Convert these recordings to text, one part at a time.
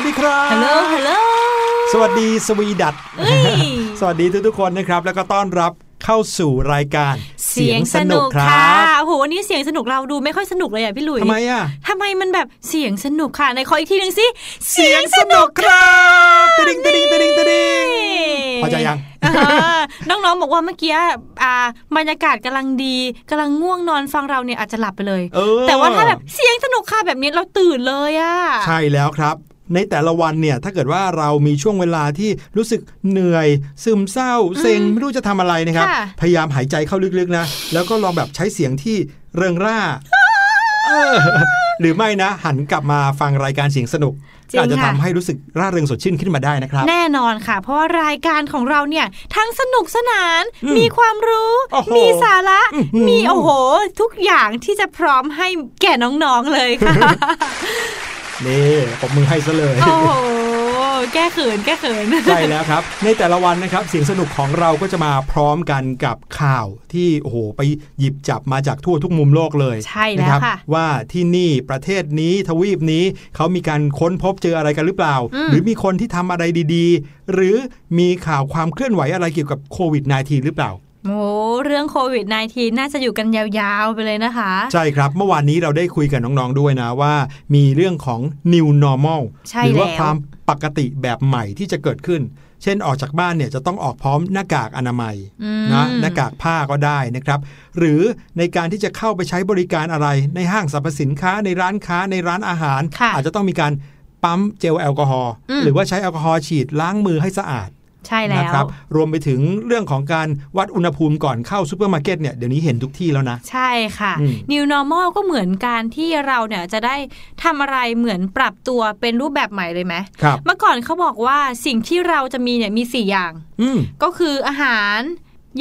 วัสดีครับ ฮัลโหล ฮัลโหล สวัสดีสวีดัตสวัสดีทุกๆคนนะครับ แล้วก็ต้อนรับเข้าสู่รายการเสียงสนุกคค่ะรับโอ้โหวันนี้เสียงสนุกเราดูไม่ค่อยสนุกเลยอะพี่หลุยทำไมอะทำไมมันแบบเสียงสนุกค่ะในขออีกทีหนึ่งสิครับตะดิงตะดิงตะดิงตะดิงพอใจยังอ่าน้องๆบอกว่าเมื่อกี้อ่าบรรยากาศกำลังดีกำลังง่วงนอนฟังเราเนี่ยอาจจะหลับไปเลยเออแต่ว่าถ้าแบบเสียงสนุกค่ะแบบนี้เราตื่นเลยอะ ใช่แล้วครับ ในแต่ละวันเนี่ยถ้าเกิดว่าเรามีช่วงเวลาที่รู้สึกเหนื่อย ซึมเศร้าเซ็งไม่รู้จะทำอะไรนะครับค่ะพยายามหายใจเข้าลึกๆนะ แล้วก็ลองแบบใช้เสียงที่เริงร่าเออหรือไม่นะ หันกลับมาฟังรายการเสียงสนุกจริงก็อาจจะค่ะทำให้รู้สึกร่าเริงสดชื่นขึ้นมาได้นะครับ แน่นอนค่ะ เพราะว่ารายการของเราเนี่ยทั้งสนุกสนานอืมมีความรู้โอ้โหมีสาระอื้อหือมีโอ้โห ทุกอย่างที่จะพร้อมให้แก่น้องๆเลยค่ะ นี่ผมมือให้ซะเลยโอ้โหแก้เขินแก้เขินใช่แล้วครับ ในแต่ละวันนะครับเสียงสนุกของเราก็จะมาพร้อมกันกับข่าวที่โอ้โหไปหยิบจับมาจากทั่วทุกมุมโลกเลยใช่แล้วนะครับค่ะว่าที่นี่ประเทศนี้ทวีปนี้เขามีการค้นพบเจออะไรกันหรือเปล่าอืมหรือมีคนที่ทำอะไรดีๆ หรือมีข่าวความเคลื่อนไหวอะไรเกี่ยวกับโควิด -19 หรือเปล่า โอ้เรื่องโควิด -19 น่าจะอยู่กันยาวๆไปเลยนะคะ ใช่ครับ เมื่อวานนี้เราได้คุยกับน้องๆด้วยนะว่า มีเรื่องของ new normal ใช่หรืว่าแล้วความปกติแบบใหม่ที่จะเกิดขึ้น เช่นออกจากบ้านเนี่ยจะต้องออกพร้อมหน้ากากอนามัยอืมนะหน้ากากผ้าก็ได้นะครับ หรือในการที่จะเข้าไปใช้บริการอะไรในห้างสรรพสินค้าในร้านค้าในร้านอาหารค่ะอาจจะต้องมีการปั๊มเจลแอลกอฮอล์อืมหรือว่าใช้แอลกอฮอล์ฉีดล้างมือให้สะอาด ใช่แล้วนะครับรวมไปถึงเรื่องของการวัดอุณหภูมิก่อนเข้าซูเปอร์มาร์เก็ตเนี่ยเดี๋ยวนี้เห็นทุกที่แล้วนะ ใช่ค่ะอืม New Normal ก็เหมือนการที่เราเนี่ยจะได้ทำอะไรเหมือนปรับตัวเป็นรูปแบบใหม่เลยไหมครับเมื่อก่อนเขาบอกว่าสิ่งที่เราจะมีเนี่ยมี 4 อย่างอืมก็คืออาหาร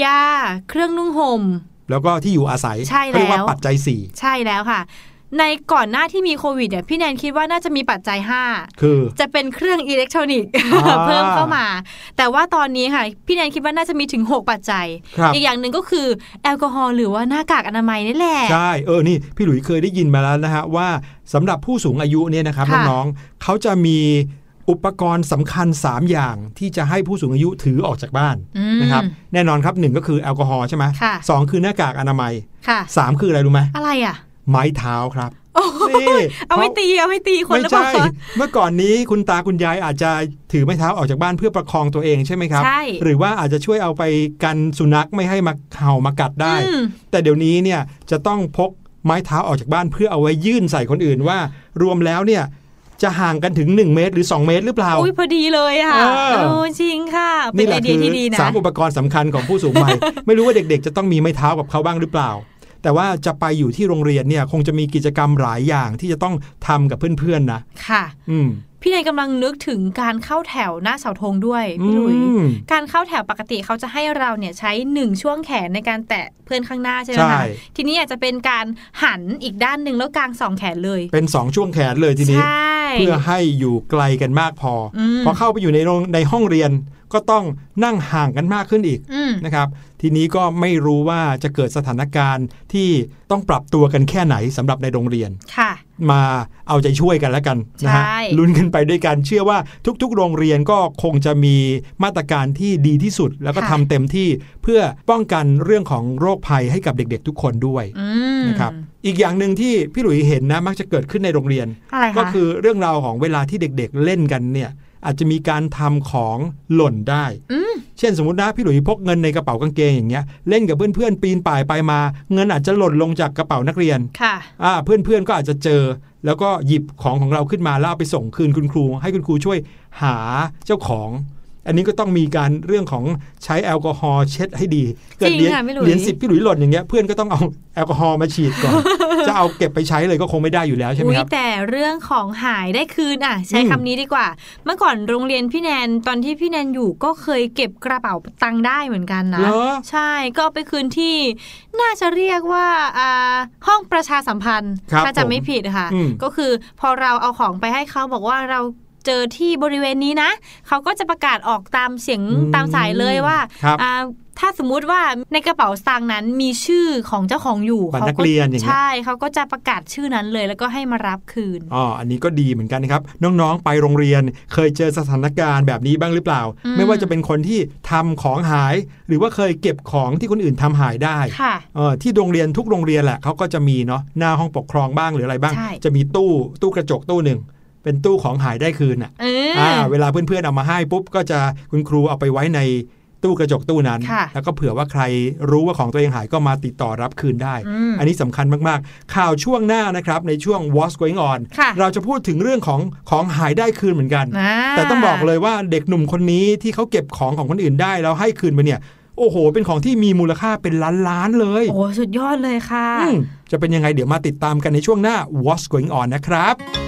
ยา เครื่องนุ่งห่มแล้วก็ที่อยู่อาศัยใช่เขาเรียกว่าแล้วปัจจัยสี่ใช่แล้วค่ะ ในก่อนหน้าที่มีโควิดเนี่ยพี่แนนคิดว่าน่าจะมีปัจจัย 5 คือ จะเป็นเครื่องอิเล็กทรอนิกส์อ่าเพิ่มเข้ามา แต่ว่าตอนนี้ค่ะ พี่แนนคิดว่าน่าจะมีถึง 6 ปัจจัยครับอีกอย่างหนึ่งก็คือแอลกอฮอล์หรือว่าหน้ากากอนามัยนี่แหละ ใช่ เออ นี่ พี่หลุยเคยได้ยินมาแล้วนะฮะว่าสำหรับผู้สูงอายุเนี่ยนะครับค่ะน้องๆเขาจะมีอุปกรณ์สำคัญ 3 อย่างที่จะให้ผู้สูงอายุถือออกจากบ้านอืมนะครับแน่นอนครับหนึ่งก็คือแอลกอฮอล์ใช่ไหมค่ะสองคือหน้ากากอนามัยค่ะสามคืออะไรรู้ไหมอะไรอะ ไม้เท้าครับโอ้โหนี่เอาไม่ตีเอาไม่ตีคนไม่หรือเปล่าใช่เมื่อก่อนนี้คุณตาคุณยายอาจจะถือไม้เท้าออกจากบ้านเพื่อประคองตัวเองใช่ไหมครับใช่หรือว่าอาจจะช่วยเอาไปกันสุนัขไม่ให้มาเห่ามากัดได้อืมแต่เดี๋ยวนี้เนี่ยจะต้องพกไม้เท้าออกจากบ้านเพื่อเอาไว้ยื่นใส่คนอื่นว่า รวมแล้วเนี่ยจะห่างกันถึง 1 เมตรหรือ 2 เมตรหรือเปล่า อุ้ยพอดีเลยอะเออโอ้จริงค่ะ เป็นนี่แหไอละเดีคืยที่ดีนะสามอุปกรณ์สำคัญของผู้สูงวัย ไม่รู้ว่าเด็กๆ จะต้องมีไม้เท้ากับเขาบ้างหรือเปล่า แต่ว่าจะไปอยู่ที่โรงเรียนเนี่ย คงจะมีกิจกรรมหลายอย่างที่จะต้องทำกับเพื่อนๆนะ ค่ะ อืมพี่เนยกำลังนึกถึงการเข้าแถวหน้าเสาธงด้วยพี่หลุยอืมการเข้าแถวปกติเขาจะให้เราเนี่ยใช้หนึ่งช่วงแขนในการแตะเพื่อนข้างหน้าใช่ไหมใช่คะทีนี้อาจจะเป็นการหันอีกด้านหนึ่งแล้วกางสองแขนเลย เป็น2ช่วงแขนเลยทีนี้ใช่เพื่อให้อยู่ไกลกันมากพออมพอเข้าไปอยู่ในโรงในห้องเรียน ก็ต้องนั่งห่างกันมากขึ้นอีกอืมนะครับ ทีนี้ก็ไม่รู้ว่าจะเกิดสถานการณ์ที่ต้องปรับตัวกันแค่ไหนสำหรับในโรงเรียนค่ะ มาเอาใจช่วยกันแล้วกันนะฮะใช่ลุ้นกันไปด้วยกันเชื่อว่าทุก ๆ โรงเรียนก็คงจะมีมาตรการที่ดีที่สุด แล้วก็ทำเต็มที่เพื่อป้องกันเรื่องของโรคภัยให้กับเด็ก ๆ ทุกคนด้วยอืมนะครับอีกอย่างหนึ่งที่พี่หลุยเห็นนะมักจะเกิดขึ้นในโรงเรียนอะไรก็คะคือเรื่องราวของเวลาที่เด็ก ๆ เล่นกันเนี่ย อาจจะมีการทำของหล่นได้อืมเช่นสมมตินะพี่หลุยพกเงินในกระเป๋ากางเกงอย่างเงี้ยเล่นกับเพื่อนๆปีนป่ายไปมา เงินอาจจะหล่นลงจากกระเป๋านักเรียนค่ะอ่าเพื่อนๆก็อาจจะเจอ แล้วก็หยิบของของเราขึ้นมาแล้วเอาไปส่งคืนคุณครู ให้คุณครูช่วยหาเจ้าของ อันนี้ก็ต้องมีการเรื่องของใช้แอลกอฮอล์เช็ดให้ดีเกิดจริงเหรียญค่ะพี่หลุยเหรียญสิบพี่หลุยหล่นอย่างเงี้ยเพื่อนก็ต้องเอาแอลกอฮอล์มาฉีดก่อน จะเอาเก็บไปใช้เลยก็คงไม่ได้อยู่แล้วใช่ไหมอุ๊ยครับแต่เรื่องของหายได้คืนอะ ใช้อืมคำนี้ดีกว่า เมื่อก่อนโรงเรียนพี่แนนตอนที่พี่แนนอยู่ก็เคยเก็บกระเป๋าตังค์ได้เหมือนกันนะเหรอใช่ก็เอาไปคืนที่น่าจะเรียกว่าอ่าห้องประชาสัมพันธ์ครับถ้าจะไม่ผิดค่ะอืมก็คือพอเราเอาของไปให้เขาบอกว่าเรา เจอที่บริเวณนี้นะ เขาก็จะประกาศออกตามเสียงอืมตามสายเลยว่าครับอ่าถ้าสมมุติว่าในกระเป๋าสตางค์นั้นมีชื่อของเจ้าของอยู่บัตรขานักเรียนอย่างเงี้ยใช่เขาก็จะประกาศชื่อนั้นเลยแล้วก็ให้มารับคืนอ๋ออันนี้ก็ดีเหมือนกันนะครับ น้องๆ ไปโรงเรียนเคยเจอสถานการณ์แบบนี้บ้างหรือเปล่าอืมไม่ว่าจะเป็นคนที่ทำของหาย หรือว่าเคยเก็บของที่คนอื่นทำหายได้ค่ะเออที่โรงเรียนทุกโรงเรียนแหละเขาก็จะมีเนาะหน้าห้องปกครองบ้างหรืออะไรบ้างใช่จะมีตู้ตู้กระจกตู้หนึ่ง เป็นตู้ของหายได้คืนอะเออออ่าเวลาเพื่อนๆเอามาให้ปุ๊บก็จะคุณครูเอาไปไว้ในตู้กระจกตู้นั้นค่ะแล้วก็เผื่อว่าใครรู้ว่าของตัวเองหายก็มาติดต่อรับคืนได้อืมอันนี้สำคัญมากๆ ข่าวช่วงหน้านะครับ ในช่วง What's Going On ค่ะเราจะพูดถึงเรื่องของของหายได้คืนเหมือนกันอ่าแต่ต้องบอกเลยว่าเด็กหนุ่มคนนี้ที่เขาเก็บของของคนอื่นได้แล้วให้คืนไปเนี่ยโอ้โห เป็นของที่มีมูลค่าเป็นล้านล้านๆเลย โอ้ สุดยอดเลยค่ะอืมจะเป็นยังไงเดี๋ยวมาติดตามกันในช่วงหน้า What's Going On นะครับ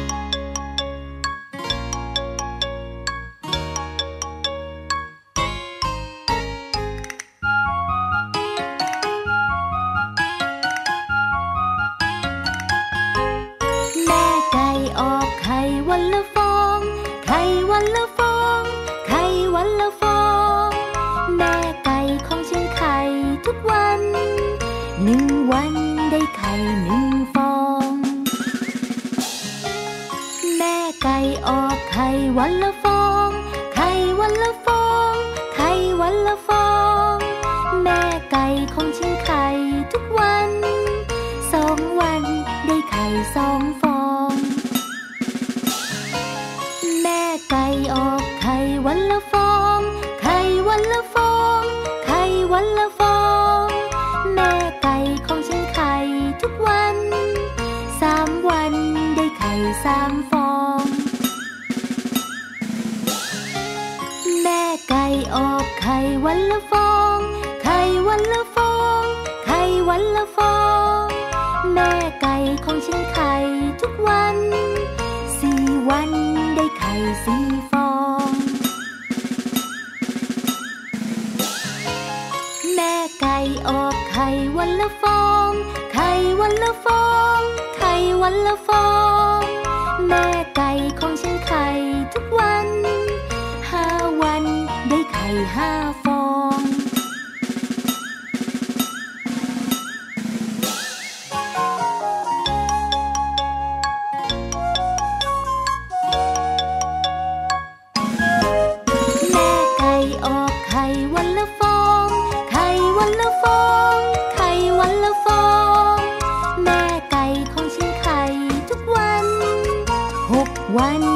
วันละฟอง ไข่วันละฟอง แม่ไก่ของฉันไข่ทุกวันหกวัน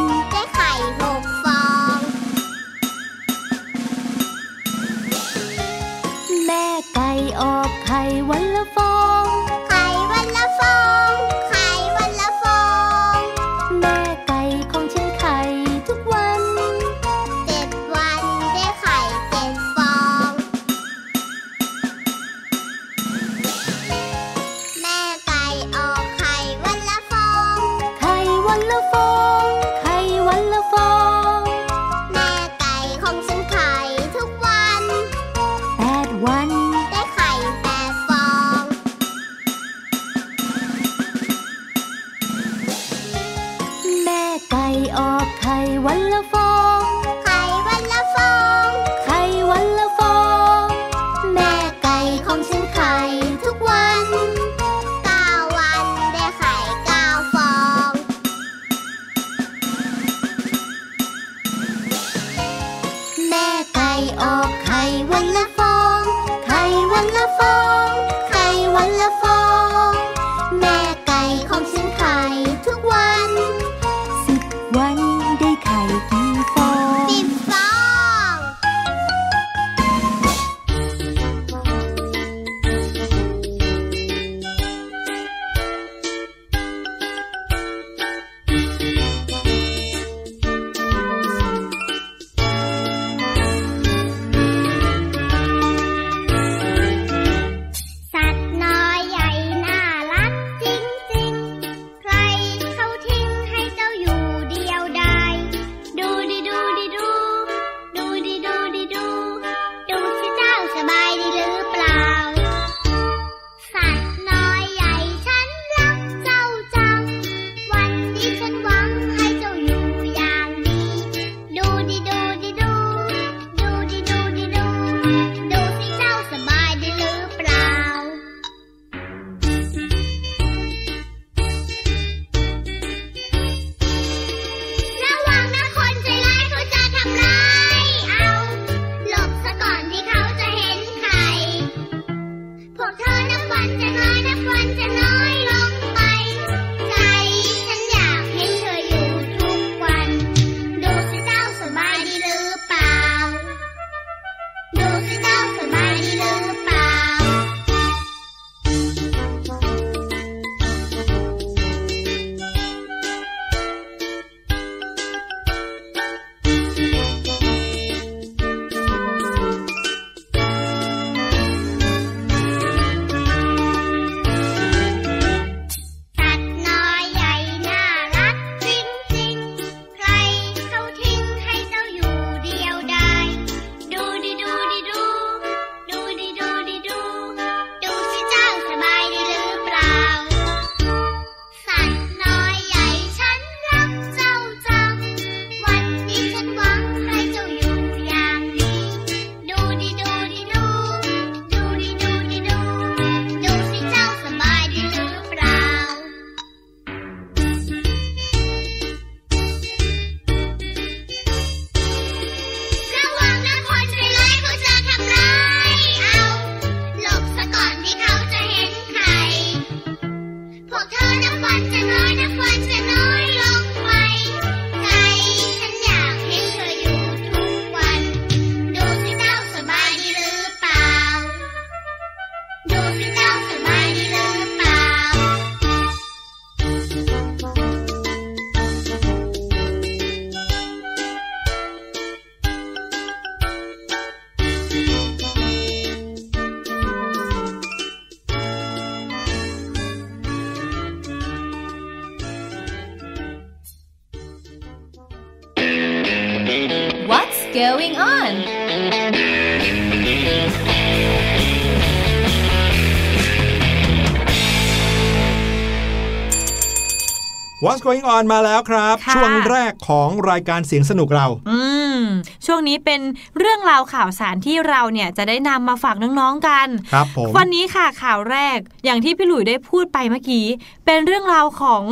going on มาแล้วครับค่ะช่วงแรกของรายการเสียงสนุกเรา อืม ช่วงนี้เป็นเรื่องราวข่าวสารที่เราเนี่ยจะได้นำมาฝากน้องๆกัน ครับผม วันนี้ค่ะข่าวแรกอย่างที่พี่หลุยได้พูดไปเมื่อกี้ เป็นเรื่องราวของ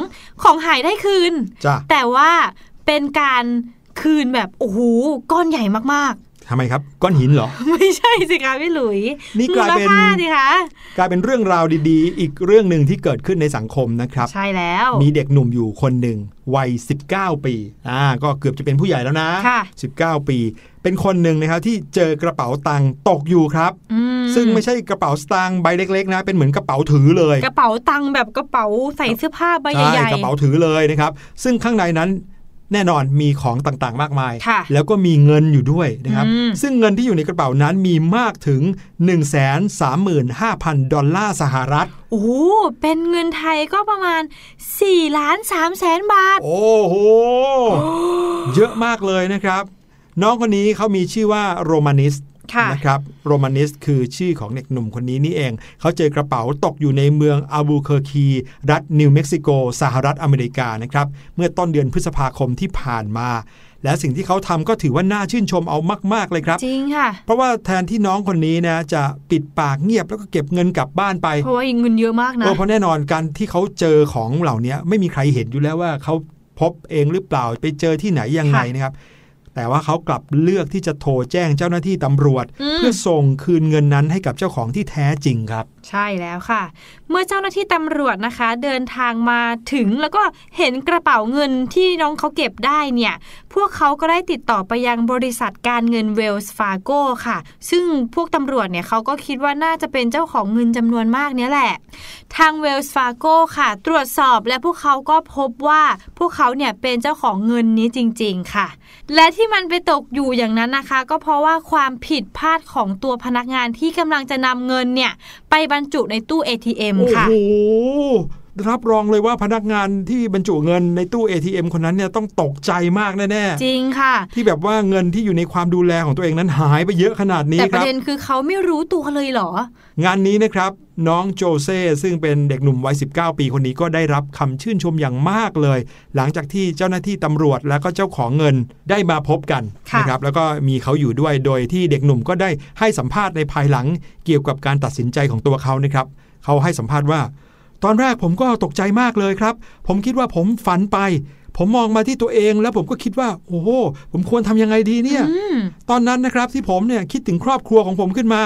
ของหายได้คืนจ้ะแต่ว่าเป็นการคืนแบบโอ้โหก้อนใหญ่มาก ทำไมครับก้อนหินเหรอๆไม่ใช่สิคะพี่หลุยนี่กลายเป็นมูค่สิคะกลายเป็นเรื่องราวดีๆ อีกเรื่องหนึ่งที่เกิดขึ้นในสังคมนะครับ ใช่แล้ว มีเด็กหนุ่มอยู่คนหนึ่งวัย 19 ปีอ่าก็เกือบจะเป็นผู้ใหญ่แล้วนะค่ะ19 ปี เป็นคนหนึ่งนะครับที่เจอกระเป๋าตังค์ตกอยู่ครับอืมซึ่งไม่ใช่กระเป๋าสตางค์ใบเล็กๆนะ เป็นเหมือนกระเป๋าถือเลย กระเป๋าตังค์แบบกระเป๋าใส่เสื้อผ้าใบใช่ใหญ่กระเป๋าถือเลยนะครับ ซึ่งข้างในนั้น แน่นอนมีของต่างๆ มากมายค่ะแล้วก็มีเงินอยู่ด้วยนะครับอืมซึ่งเงินที่อยู่ในกระเป๋านั้นมีมากถึง 135,000 ดอลลาร์สหรัฐ โอ้โห เป็นเงินไทยก็ประมาณ4ล้าน3แสนบาท โอ้โห เยอะมากเลยนะครับ น้องคนนี้เขามีชื่อว่าโรมานิสค่ะ นะครับโรมานิสคือชื่อของเด็กหนุ่มคนนี้นี่เอง เขาเจอกระเป๋าตกอยู่ในเมืองอัลบูเคอร์คี รัฐนิวเม็กซิโกสหรัฐอเมริกานะครับเมื่อต้นเดือนพฤษภาคมที่ผ่านมาและสิ่งที่เขาทำก็ถือว่าน่าชื่นชมเอามาก ๆ เลยครับ จริงค่ะ เพราะว่าแทนที่น้องคนนี้นะจะปิดปากเงียบแล้วก็เก็บเงินกลับบ้านไป เพราะว่าเงินเยอะมากนะเออเพราะแน่นอนการที่เขาเจอของเหล่านี้ไม่มีใครเห็นอยู่แล้วว่าเขาพบเองหรือเปล่าไปเจอที่ไหนยังไงค่ะนะครับ แต่ว่าเขากลับเลือกที่จะโทรแจ้งเจ้าหน้าที่ตำรวจอืมเพื่อส่งคืนเงินนั้นให้กับเจ้าของที่แท้จริงครับใช่แล้วค่ะ เมื่อเจ้าหน้าที่ตำรวจนะคะ เดินทางมาถึงแล้วก็เห็นกระเป๋าเงินที่น้องเขาเก็บได้เนี่ย พวกเขาก็ได้ติดต่อไปยังบริษัทการเงินเวลส์ฟาโกค่ะ ซึ่งพวกตำรวจเนี่ยเขาก็คิดว่าน่าจะเป็นเจ้าของเงินจำนวนมากเนี้แหละ ทางเวลส์ฟาโกค่ะ ตรวจสอบและพวกเขาก็พบว่าพวกเขาเนี่ยเป็นเจ้าของเงินนี้จริง ๆ ค่ะ และที่มันไปตกอยู่อย่างนั้นนะคะ ก็เพราะว่าความผิดพลาดของตัวพนักงานที่กำลังจะนำเงินเนี่ยไปบรรจุในตู้ ATM โอ้ค่ะโห รับรองเลยว่าพนักงานที่บรรจุเงินในตู้ ATM คนนั้นเนี่ยต้องตกใจมากแน่จริงค่ะๆที่แบบว่าเงินที่อยู่ในความดูแลของตัวเองนั้นหายไปเยอะขนาดนี้แต่คประรับเด็นคือเขาไม่รู้ตัวเลยเหรอ งานนี้นะครับน้องโจเซ่ซึ่งเป็นเด็กหนุ่มวัย 19 ปีคนนี้ก็ได้รับคำชื่นชมอย่างมากเลย หลังจากที่เจ้าหน้าที่ตำรวจและก็เจ้าของเงินได้มาพบกันค่ะนะครับแล้วก็มีเขาอยู่ด้วยโดยที่เด็กหนุ่มก็ได้ให้สัมภาษณ์ในภายหลังเกี่ยวกับการตัดสินใจของตัวเขานะครับเขาให้สัมภาษณ์ว่า ตอนแรกผมก็ตกใจมากเลยครับ ผมคิดว่าผมฝันไป ผมมองมาที่ตัวเองแล้วผมก็คิดว่า โอ้โหผมควรทำยังไงดีเนี่ยอืมตอนนั้นนะครับที่ผมเนี่ยคิดถึงครอบครัวของผมขึ้นมา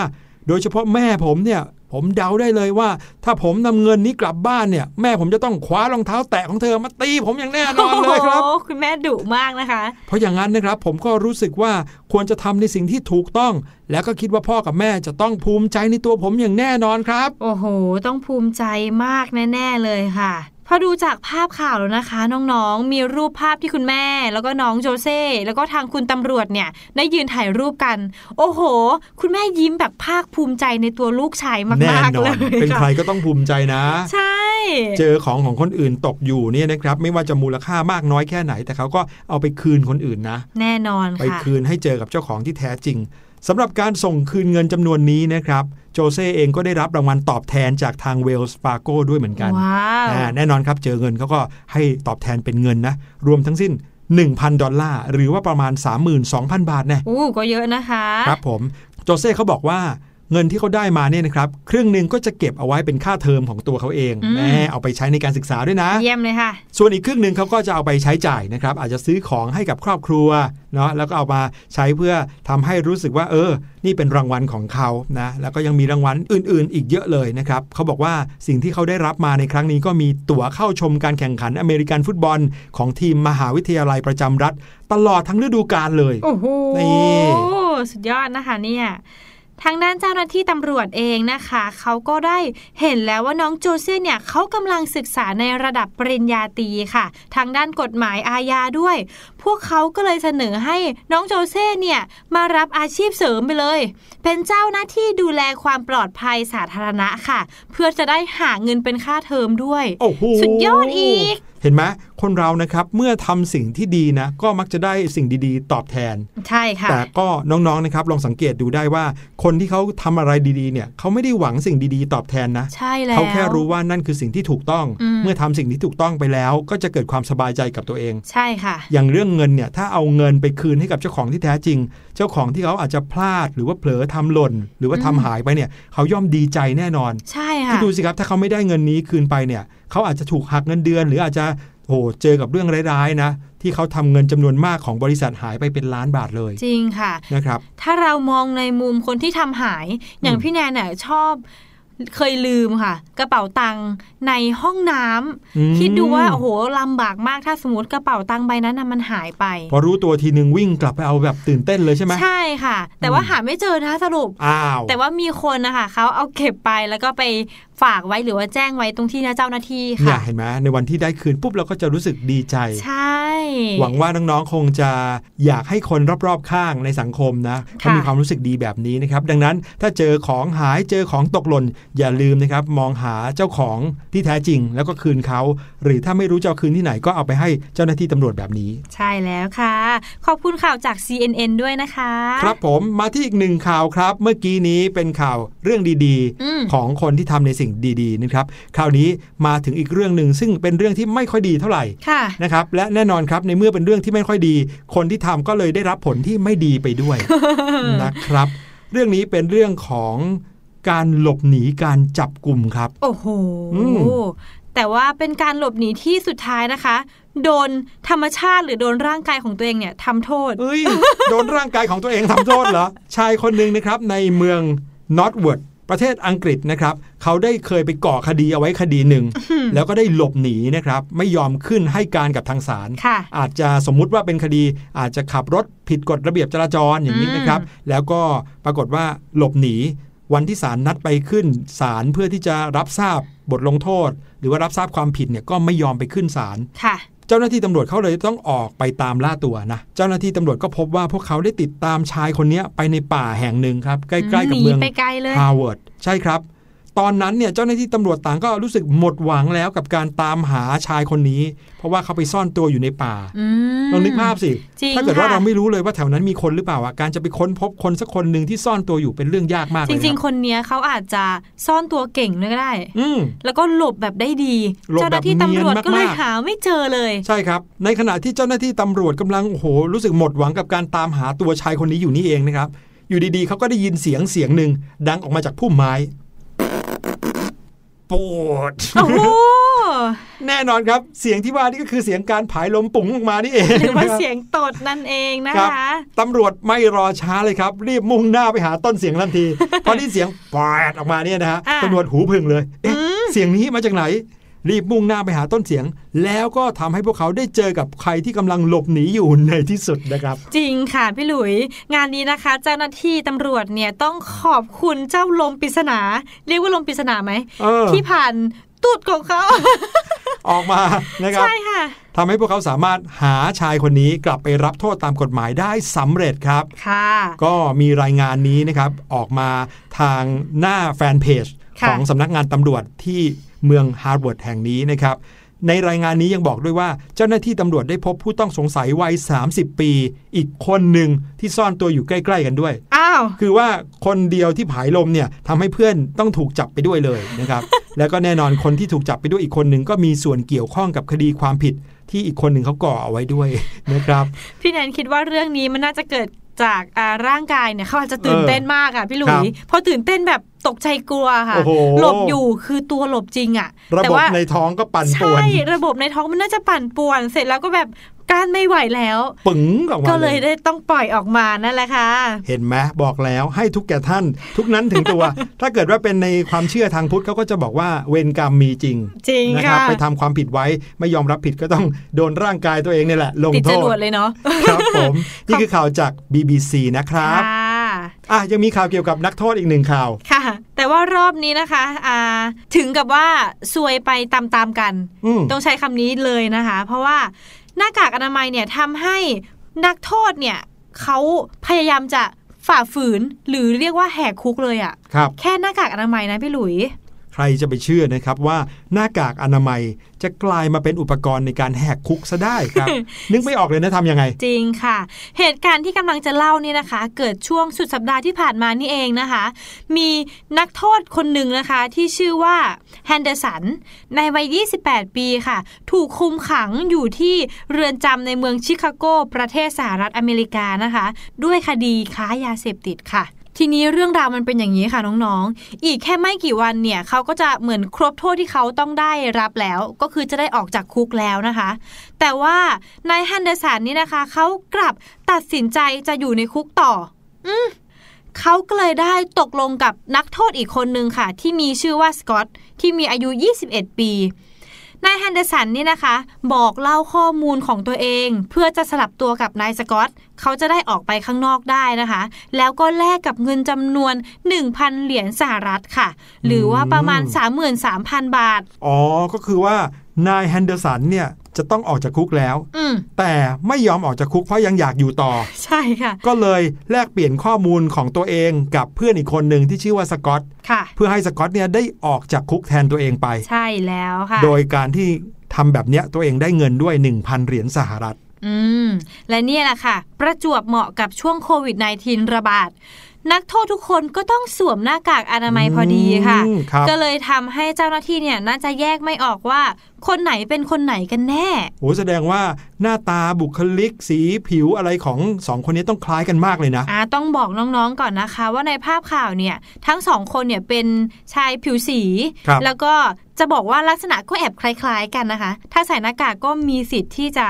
โดยเฉพาะแม่ผมเนี่ย ผมเดาได้เลยว่า ถ้าผมนำเงินนี้กลับบ้านเนี่ย แม่ผมจะต้องคว้ารองเท้าแตะของเธอมาตีผมอย่างแน่นอนเลยครับโอ้โหคุณแม่ดุมากนะคะ เพราะอย่างนั้นนะครับผมก็รู้สึกว่าควรจะทำในสิ่งที่ถูกต้อง แล้วก็คิดว่าพ่อกับแม่จะต้องภูมิใจในตัวผมอย่างแน่นอนครับ โอ้โห ต้องภูมิใจมากแน่ ๆเลยค่ะ พอดูจากภาพข่าวแล้วนะคะ น้องๆ มีรูปภาพที่คุณแม่ แล้วก็น้องโจเซ่แล้วก็ทางคุณตำรวจเนี่ยได้ยืนถ่ายรูปกัน โอ้โห คุณแม่ยิ้มแบบภาคภูมิใจในตัวลูกชายแน่มากนๆอเลนยเป็นใครค่ะก็ต้องภูมิใจนะ ใช่ เจอของของคนอื่นตกอยู่เนี่ยนะครับ ไม่ว่าจะมูลค่ามากน้อยแค่ไหน แต่เขาก็เอาไปคืนคนอื่นนะ แน่นอนไปค่ะคืนให้เจอกับเจ้าของที่แท้จริง สำหรับการส่งคืนเงินจำนวนนี้นะครับโจเซ่เองก็ได้รับรางวัลตอบแทนจากทางเวลส์ฟาโกด้วยเหมือนกันว้าวอ่าแน่นอนครับเจอเงินเขาก็ให้ตอบแทนเป็นเงินนะ รวมทั้งสิ้น 1,000 ดอลลาร์ หรือว่าประมาณ 32,000 บาทแน่อู้ก็เยอะนะคะ ครับผม โจเซ่เขาบอกว่า เงินที่เขาได้มาเนี่ยนะครับครึ่งหนึ่งก็จะเก็บเอาไว้เป็นค่าเทอมของตัวเขาเองอืมแน่เอาไปใช้ในการศึกษาด้วยนะ เยี่ยมเลยค่ะ ส่วนอีกครึ่งหนึ่งเขาก็จะเอาไปใช้จ่ายนะครับ อาจจะซื้อของให้กับครอบครัวเนาะแล้วก็เอามาใช้เพื่อทำให้รู้สึกว่า เออ นี่เป็นรางวัลของเขานะแล้วก็ยังมีรางวัลอื่น ๆ อีกเยอะเลยนะครับเขาบอกว่าสิ่งที่เขาได้รับมาในครั้งนี้ก็มีตั๋วเข้าชมการแข่งขันอเมริกันฟุตบอล ของทีมมหาวิทยาลัยประจำรัฐ ตลอดทั้งฤดูกาลเลยโอ้โหนี่สุดยอดนะคะเนี่ย ทางด้านเจ้าหน้าที่ตำรวจเองนะคะ เขาก็ได้เห็นแล้วว่าน้องโจเซ่เนี่ยเขากำลังศึกษาในระดับปริญญาตรีค่ะ ทางด้านกฎหมายอาญาด้วย พวกเขาก็เลยเสนอให้น้องโจเซ่เนี่ยมารับอาชีพเสริมไปเลย เป็นเจ้าหน้าที่ดูแลความปลอดภัยสาธารณะค่ะ เพื่อจะได้หาเงินเป็นค่าเทอมด้วยโอ้โหสุดยอดอีกเห็นไหมคนเรานะครับเมื่อทำสิ่งที่ดีนะก็มักจะได้สิ่งดีๆ ตอบแทน ใช่ค่ะ แต่ก็น้องๆนะครับลองสังเกตดูได้ว่า คนที่เขาทำอะไรดีๆเนี่ยเขาไม่ได้หวังสิ่งดีๆ ตอบแทนนะใช่แล้วเขาแค่รู้ว่านั่นคือสิ่งที่ถูกต้องอืมเมื่อทำสิ่งที่ถูกต้องไปแล้ว ก็จะเกิดความสบายใจกับตัวเอง ใช่ค่ะ อย่างเรื่องเงินเนี่ยถ้าเอาเงินไปคืนให้กับเจ้าของที่แท้จริง เจ้าของที่เขาอาจจะพลาดหรือว่าเผลอทำหล่น หรือว่าทำอืมหายไปเนี่ยเขาย่อมดีใจแน่นอน ใช่คิดค่ะดูสิครับถ้าเขาไม่ได้เงินนี้คืนไปเนี่ยเขาอาจจะถูกหักเงินเดือน หรืออาจจะโหเจอกับเรื่องร้ายๆนะ ที่เขาทำเงินจำนวนมากของบริษัทหายไปเป็นล้านบาทเลย จริงค่ะนะครับ ถ้าเรามองในมุมคนที่ทำหาย อย่างอืมพี่แนนเนี่ยชอบเคยลืมค่ะ กระเป๋าตังค์ในห้องน้ำอืมคิดดูว่าโอ้โหลำบากมากถ้าสมมติกระเป๋าตังค์ใบนั้นนะมันหายไป พอรู้ตัวทีหนึ่งวิ่งกลับไปเอาแบบตื่นเต้นเลยใช่ไหมใช่ค่ะ แต่ว่าอืมหาไม่เจอนะสรุปอ้าวแต่ว่ามีคนนะคะเขาเอาเก็บไปแล้วก็ไป ฝากไว้หรือว่าแจ้งไว้ตรงที่นะเจ้าหน้าที่เนี่ยค่ะเห็นไหมในวันที่ได้คืนปุ๊บเราก็จะรู้สึกดีใจ ใช่ หวังว่าน้องๆคงจะอยากให้คนรอบๆข้างในสังคมนะเขามีความรู้สึกดีแบบนี้นะครับ ดังนั้นถ้าเจอของหายเจอของตกหล่น อย่าลืมนะครับ มองหาเจ้าของที่แท้จริง แล้วก็คืนเขา หรือถ้าไม่รู้จะเอาคืนที่ไหนก็เอาไปให้เจ้าหน้าที่ตำรวจแบบนี้ ใช่แล้วค่ะ ขอบคุณข่าวจาก CNN ด้วยนะคะ ครับผมมาที่อีกหนึ่งข่าวครับ เมื่อกี้นี้เป็นข่าวเรื่องดีอืมๆของคนที่ทำในสิ่งดีๆนะครับคราวนี้มาถึงอีกเรื่องหนึ่งซึ่งเป็นเรื่องที่ไม่ค่อยดีเท่าไหร่ค่ะนะครับและแน่นอนครับในเมื่อเป็นเรื่องที่ไม่ค่อยดี คนที่ทำก็เลยได้รับผลที่ไม่ดีไปด้วยนะครับ เรื่องนี้เป็นเรื่องของการหลบหนีการจับกลุ่มครับ โอ้โหอืมแต่ว่าเป็นการหลบหนีที่สุดท้ายนะคะ โดนธรรมชาติหรือโดนร่างกายของตัวเองเนี่ยทำโทษเอ้ยโดนร่างกายของตัวเองทำโทษเหรอชายคนหนึ่งนะครับในเมืองนอตเวิร์ด ประเทศอังกฤษนะครับเขาได้เคยไปก่อคดีเอาไว้คดีหนึ่ง แล้วก็ได้หลบหนีนะครับไม่ยอมขึ้นให้การกับทางศาลค่ะอาจจะสมมุติว่าเป็นคดีอาจจะขับรถผิดกฎระเบียบจราจรอย่างนี้นะครับ แล้วก็ปรากฏว่าหลบหนีวันที่ศาลนัดไปขึ้นศาลเพื่อที่จะรับทราบบทลงโทษ หรือว่ารับทราบความผิดเนี่ยก็ไม่ยอมไปขึ้นศาลค่ะ เจ้าหน้าที่ตำรวจเขาเลยต้องออกไปตามล่าตัวนะ เจ้าหน้าที่ตำรวจก็พบว่าพวกเขาได้ติดตามชายคนเนี้ยไปในป่าแห่งหนึ่งครับ ใกล้ๆกับเมืองหนีไปไกลเลยฮาร์วาร์ดใช่ครับ ตอนนั้นเนี่ยเจ้าหน้าที่ตำรวจต่างก็รู้สึกหมดหวังแล้วกับการตามหาชายคนนี้ เพราะว่าเขาไปซ่อนตัวอยู่ในป่าอืมลองนึกภาพสิจริงถ้าเกิดว่าค่ะเราไม่รู้เลยว่าแถวนั้นมีคนหรือเปล่าอะการจะไปค้นพบคนสักคนหนึ่งที่ซ่อนตัวอยู่เป็นเรื่องยากมากจเลยริงนะๆคนเนี้ยเขาอาจจะซ่อนตัวเก่งด้วยก็ได้อืมแล้วก็หลบแบบได้ดีหลบแบบเจ้าหน้าที่ตำรวจก็เลยเนียนมากๆหาไม่เจอเลย ใช่ครับ ในขณะที่เจ้าหน้าที่ตำรวจกำลังโอ้โหรู้สึกหมดหวังกับการตามหาตัวชายคนนี้อยู่นี่เองนะครับ อยู่ดีๆเขาก็ได้ยินเสียงเสียงหนึ่งดังออกมาจากพุ่มไม้ ปวดโอ้โหแน่นอนครับ เสียงที่ว่านี่ก็คือเสียงการผายลมปุ๋งออกมานี่เอง หรือว่านะครับเสียงตดนั่นเองนะครัคะบตำรวจไม่รอช้าเลยครับ รีบมุ่งหน้าไปหาต้นเสียงทันทีพอได้เสียงปาดออกมาเนี่ยนะฮะอะตำรวจหูพึ่งเลย เอ๊ะอืมเสียงนี้มาจากไหน รีบมุ่งหน้าไปหาต้นเสียง แล้วก็ทำให้พวกเขาได้เจอกับใครที่กำลังหลบหนีอยู่ในที่สุดนะครับ จริงค่ะพี่หลุย งานนี้นะคะ เจ้าหน้าที่ตำรวจเนี่ยต้องขอบคุณเจ้าลมปริศนา เรียกว่าลมปริศนาไหมเออที่ผ่านตูดของเขาออกมานะครับใช่ค่ะทำให้พวกเขาสามารถหาชายคนนี้กลับไปรับโทษตามกฎหมายได้สำเร็จครับค่ะก็มีรายงานนี้นะครับออกมาทางหน้าแฟนเพจค่ะของสำนักงานตำรวจที่ เมืองฮาร์วาร์ดแห่งนี้นะครับในรายงานนี้ยังบอกด้วยว่าเจ้าหน้าที่ตำรวจได้พบผู้ต้องสงสัยวัย 30 ปี อีกคนหนึ่งที่ซ่อนตัวอยู่ใกล้ ๆ กันด้วย อ้าว คือว่าคนเดียวที่ผายลมเนี่ยทำให้เพื่อนต้องถูกจับไปด้วยเลยนะครับ แล้วก็แน่นอนคนที่ถูกจับไปด้วยอีกคนหนึ่งก็มีส่วนเกี่ยวข้องกับคดีความผิดที่อีกคนหนึ่งเขาก่อเอาไว้ด้วยนะครับ พี่แนนคิดว่าเรื่องนี้มันน่าจะเกิด จากอ่าร่างกายเนี่ยเขาอาจจะตื่นเออเต้นมากอะพี่หลุครัยบพอตื่นเต้นแบบตกใจกลัวค่ะโอ้โหหลบอยู่คือตัวหลบจริงอะ ระแต่บบว่าในท้องก็ปั่นป่วใช่นระบบในท้องมันน่าจะปั่นป่วน เสร็จแล้วก็แบบ กลั้นไม่ไหวแล้ว ปึ๋งออกมาก็เลยได้ต้องปล่อยออกมานั่นแหละค่ะ เห็นไหมบอกแล้วให้ทุกแก่ท่าน ทุกนั้นถึงตัว ถ้าเกิดว่าเป็นในความเชื่อทางพุทธเขาก็จะบอกว่าเวรกรรมมีจริง จริงนะครัค่ะไปทำความผิดไว้ไม่ยอมรับผิดก็ต้องโดนร่างกายตัวเองนี่แหละ ลงติดโทจษรวดเลยเนาะครับผมนี่คือข่าวจาก BBC นะครับค่ะอะยังมีข่าวเกี่ยวกับนักโทษอีกหนึ่งข่าวค่ะ แต่ว่ารอบนี้นะคะอ่าถึงกับว่าซวยไปตามๆกันอืมต้องใช้คำนี้เลยนะคะ เพราะว่า หน้ากากอนามัยเนี่ยทำให้นักโทษเนี่ยเขาพยายามจะฝ่าฝืนหรือเรียกว่าแหกคุกเลยอะครับแค่หน้ากากอนามัยนะพี่หลุย ใครจะไปเชื่อนะครับว่าหน้ากากอนามัยจะกลายมาเป็นอุปกรณ์ในการแหกคุกซะได้ครับ นึกไม่ออกเลยนะทำยังไง จริงค่ะ เหตุการณ์ที่กำลังจะเล่านี่นะคะ เกิดช่วงสุดสัปดาห์ที่ผ่านมานี่เองนะคะ มีนักโทษคนหนึ่งนะคะที่ชื่อว่าแฮนเดอร์สันในวัย 28 ปีค่ะ ถูกคุมขังอยู่ที่เรือนจำในเมืองชิคาโก ประเทศสหรัฐอเมริกานะคะ ด้วยคดีค้ายาเสพติดค่ะ ทีนี้เรื่องราวมันเป็นอย่างนี้ค่ะน้องๆ อีกแค่ไม่กี่วันเนี่ยเขาก็จะเหมือนครบโทษที่เขาต้องได้รับแล้ว ก็คือจะได้ออกจากคุกแล้วนะคะ แต่ว่านายแฮนเดอร์สันนี่นะคะเขากลับตัดสินใจจะอยู่ในคุกต่อ อืมเขาก็เลยได้ตกลงกับนักโทษอีกคนนึงค่ะ ที่มีชื่อว่าสกอตที่มีอายุ 21 ปี นายแฮนเดอร์สันนี่นะคะ บอกเล่าข้อมูลของตัวเอง เพื่อจะสลับตัวกับนายสกอตเขาจะได้ออกไปข้างนอกได้นะคะ แล้วก็แลกกับเงินจำนวน 1,000 เหรียญสหรัฐค่ะ หรือว่าประมาณ 33,000 บาท อ๋อ ก็คือว่านายแฮนเดอร์สันเนี่ย จะต้องออกจากคุกแล้วอืมแต่ไม่ยอมออกจากคุกเพราะยังอยากอยู่ต่อ ใช่ค่ะ ก็เลยแลกเปลี่ยนข้อมูลของตัวเองกับเพื่อนอีกคนหนึ่งที่ชื่อว่าสกอตค่ะเพื่อให้สกอตเนี่ยได้ออกจากคุกแทนตัวเองไป ใช่แล้วค่ะ โดยการที่ทำแบบเนี้ยตัวเองได้เงินด้วย 1,000 เหรียญสหรัฐ อืม และเนี่ยแหละค่ะ ประจวบเหมาะกับช่วงโควิด -19 ระบาด นักโทษทุกคนก็ต้องสวมหน้ากากอนามัยพอดีค่ะอืมครับก็เลยทำให้เจ้าหน้าที่เนี่ยน่าจะแยกไม่ออกว่า คนไหนเป็นคนไหนกันแน่โอ้แสดงว่าหน้าตาบุคลิกสีผิวอะไรของสองคนนี้ต้องคล้ายกันมากเลยนะอ่าต้องบอกน้องๆก่อนนะคะ ว่าในภาพข่าวเนี่ยทั้งสองคนเนี่ยเป็นชายผิวสีครับแล้วก็จะบอกว่าลักษณะก็แอบคล้าย ๆ กันนะคะ ถ้าใส่หน้ากากก็มีสิทธิ์ที่จะ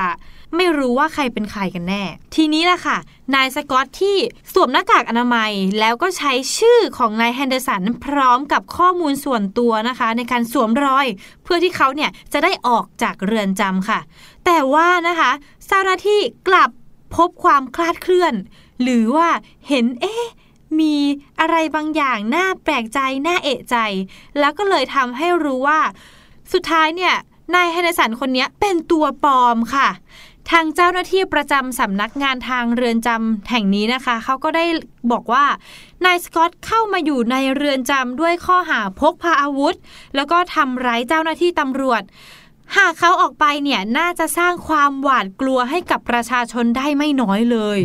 ไม่รู้ว่าใครเป็นใครกันแน่ ทีนี้ล่ะค่ะ นายสกอตที่สวมหน้ากากอนามัย แล้วก็ใช้ชื่อของนายแฮนเดอร์สันพร้อมกับข้อมูลส่วนตัวนะคะ ในการสวมรอย เพื่อที่เขาเนี่ยจะได้ออกจากเรือนจำค่ะ แต่ว่านะคะเจ้าหน้าที่กลับพบความคลาดเคลื่อน หรือว่าเห็นเอ๊ะมีอะไรบางอย่างน่าแปลกใจน่าเอะใจ แล้วก็เลยทำให้รู้ว่า สุดท้ายเนี่ยนายแฮนเดอร์สันคนนี้เป็นตัวปลอมค่ะ ทางเจ้าหน้าที่ประจำสำนักงานทางเรือนจำแห่งนี้นะคะ เขาก็ได้บอกว่านายสกอตเข้ามาอยู่ในเรือนจำด้วยข้อหาพกพาอาวุธ แล้วก็ทำร้ายเจ้าหน้าที่ตำรวจ หากเขาออกไปเนี่ยน่าจะสร้างความหวาดกลัวให้กับประชาชนได้ไม่น้อยเลย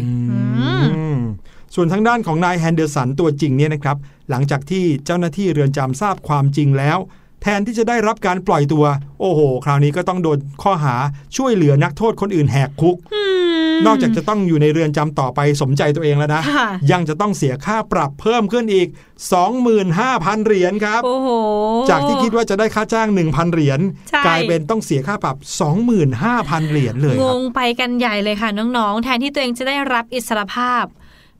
ส่วนทางด้านของนายแฮนเดอร์สันตัวจริงเนี่ยนะครับ หลังจากที่เจ้าหน้าที่เรือนจำทราบความจริงแล้ว แทนที่จะได้รับการปล่อยตัว โอ้โห คราวนี้ก็ต้องโดนข้อหาช่วยเหลือนักโทษคนอื่นแหกคุกมนอกจากจะต้องอยู่ในเรือนจำต่อไปสมใจตัวเองแล้วนะค่ะยังจะต้องเสียค่าปรับเพิ่มขึ้นอีก 25,000 เหรียญครับโอ้โหจากที่คิดว่าจะได้ค่าจ้าง 1,000 เหรียญใช่กลายเป็นต้องเสียค่าปรับ 25,000 เหรียญเลยงครับงไปกันใหญ่เลยค่ะน้องๆ แทนที่ตัวเองจะได้รับอิสรภาพ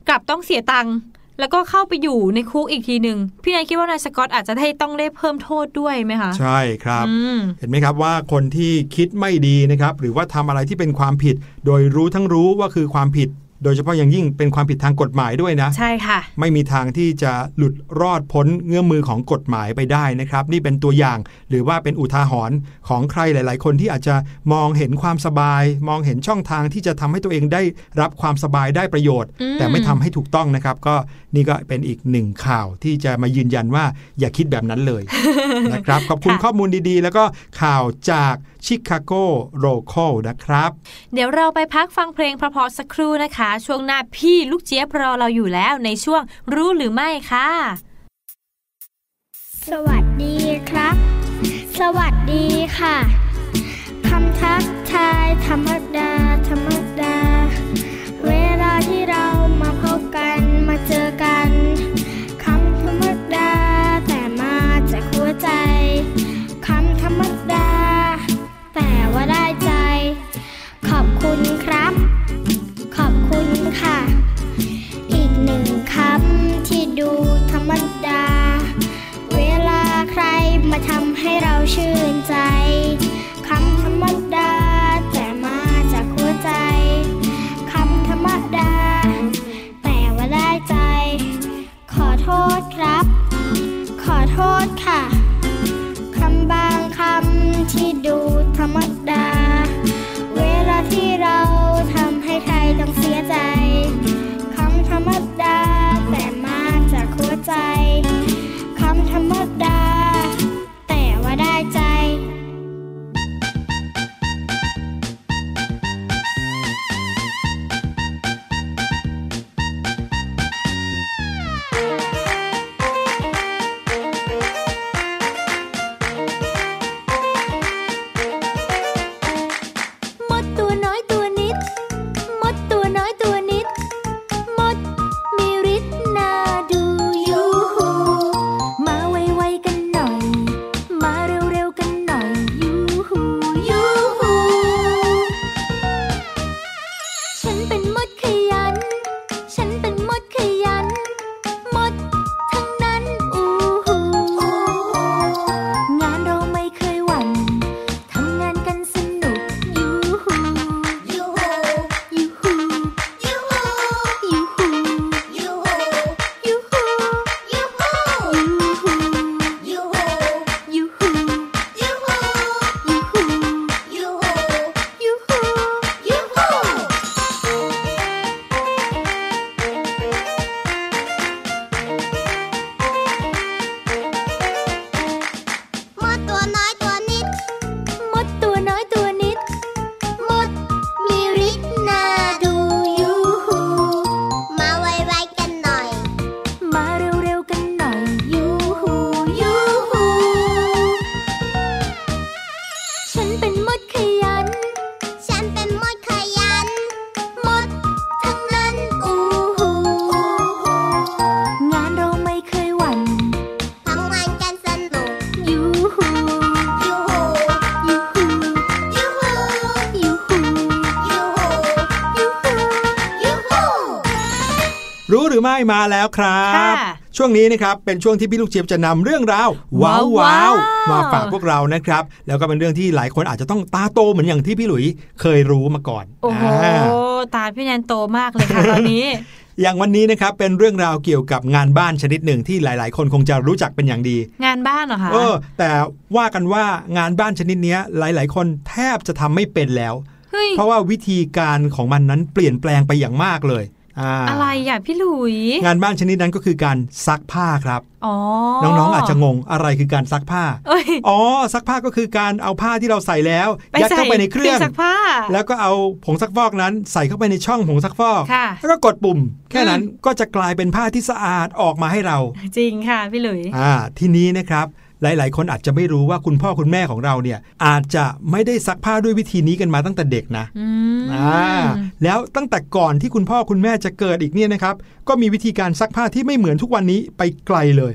กลับต้องเสียตังค์ แล้วก็เข้าไปอยู่ในคุกอีกทีหนึ่งพี่นายคิดว่านายสกอตอาจจะได้ต้องได้เพิ่มโทษด้วยไหมคะ ใช่ครับอืมเห็นไหมครับว่าคนที่คิดไม่ดีนะครับ หรือว่าทำอะไรที่เป็นความผิด โดยรู้ทั้งรู้ว่าคือความผิด โดยเฉพาะอย่างยิ่งเป็นความผิดทางกฎหมายด้วยนะ ใช่ค่ะ ไม่มีทางที่จะหลุดรอดพ้นเงื้อมมือของกฎหมายไปได้นะครับ นี่เป็นตัวอย่างหรือว่าเป็นอุทาหรณ์ของใครหลาย ๆ คนที่อาจจะมองเห็นความสบาย มองเห็นช่องทางที่จะทำให้ตัวเองได้รับความสบายได้ประโยชน์อืมแต่ไม่ทำให้ถูกต้องนะครับ ก็นี่ก็เป็นอีกหนึ่งข่าวที่จะมายืนยันว่าอย่าคิดแบบนั้นเลยนะครับขอบคุณข้อมูลดีๆ แล้วก็ข่าวจากชิคาโกโรคอลนะครับ เดี๋ยวเราไปพักฟังเพลงเพราะๆสักครู่นะคะช่วงหน้าพี่ลูกเจี๊ยบรอเราอยู่แล้วในช่วงรู้หรือไม่ค่ะ สวัสดีครับ สวัสดีค่ะคำทักทายธรรมดา ธรรมดา เวลาที่เรามาพบกันมาเจอกัน มาทำให้เราชื่นใจคำธรรมดา แต่มาจากหัวใจคำธรรมดา แต่ว่าได้ใจ ขอโทษครับ ขอโทษค่ะคำบางคำที่ดูธรรมดา เวลาที่เราทำให้ใครต้องเสียใจ ม่มาแล้วครับค่ะช่วงนี้นะครับเป็นช่วงที่พี่ลูกเจี๊ยบจะนำเรื่องราวว้าวว้าวๆมาฝากพวกเรานะครับ แล้วก็เป็นเรื่องที่หลายคนอาจจะต้องตาโตเหมือนอย่างที่พี่หลุยเคยรู้มาก่อนโอ้โหอ่าตาพี่แนนโตมากเลยค่ะตอนนี้อย่างวันนี้นะครับเป็นเรื่องราวเกี่ยวกับงานบ้านชนิดหนึ่งที่หลาย ๆ คนคงจะรู้จักเป็นอย่างดี งานบ้านเหรอคะเออแต่ว่ากันว่างานบ้านชนิดเนี้ยหลาย ๆ คนแทบจะทำไม่เป็นแล้วเฮ้ยเพราะว่าวิธีการของมันนั้นเปลี่ยนแปลงไปอย่างมากเลย อ่าอะไรอะพี่หลุย งานบ้านชนิดนั้นก็คือการซักผ้าครับอ๋อน้องๆอาจจะงงอะไรคือการซักผ้าเอ้ยอ๋อซักผ้าก็คือการเอาผ้าที่เราใส่แล้วไปยัดใส่เข้าไปในเครื่องซักผ้า แล้วก็เอาผงซักฟอกนั้นใส่เข้าไปในช่องผงซักฟอกค่ะแล้วก็กดปุ่ม แค่นั้นก็จะกลายเป็นผ้าที่สะอาดออกมาให้เรา จริงค่ะพี่หลุยอ่าทีนี้นะครับ หลาย ๆ คนอาจจะไม่รู้ว่าคุณพ่อคุณแม่ของเราเนี่ยอาจจะไม่ได้ซักผ้าด้วยวิธีนี้กันมาตั้งแต่เด็กนะอืมอ่าแล้วตั้งแต่ก่อนที่คุณพ่อคุณแม่จะเกิดอีกเนี่ยนะครับ ก็มีวิธีการซักผ้าที่ไม่เหมือนทุกวันนี้ไปไกลเลย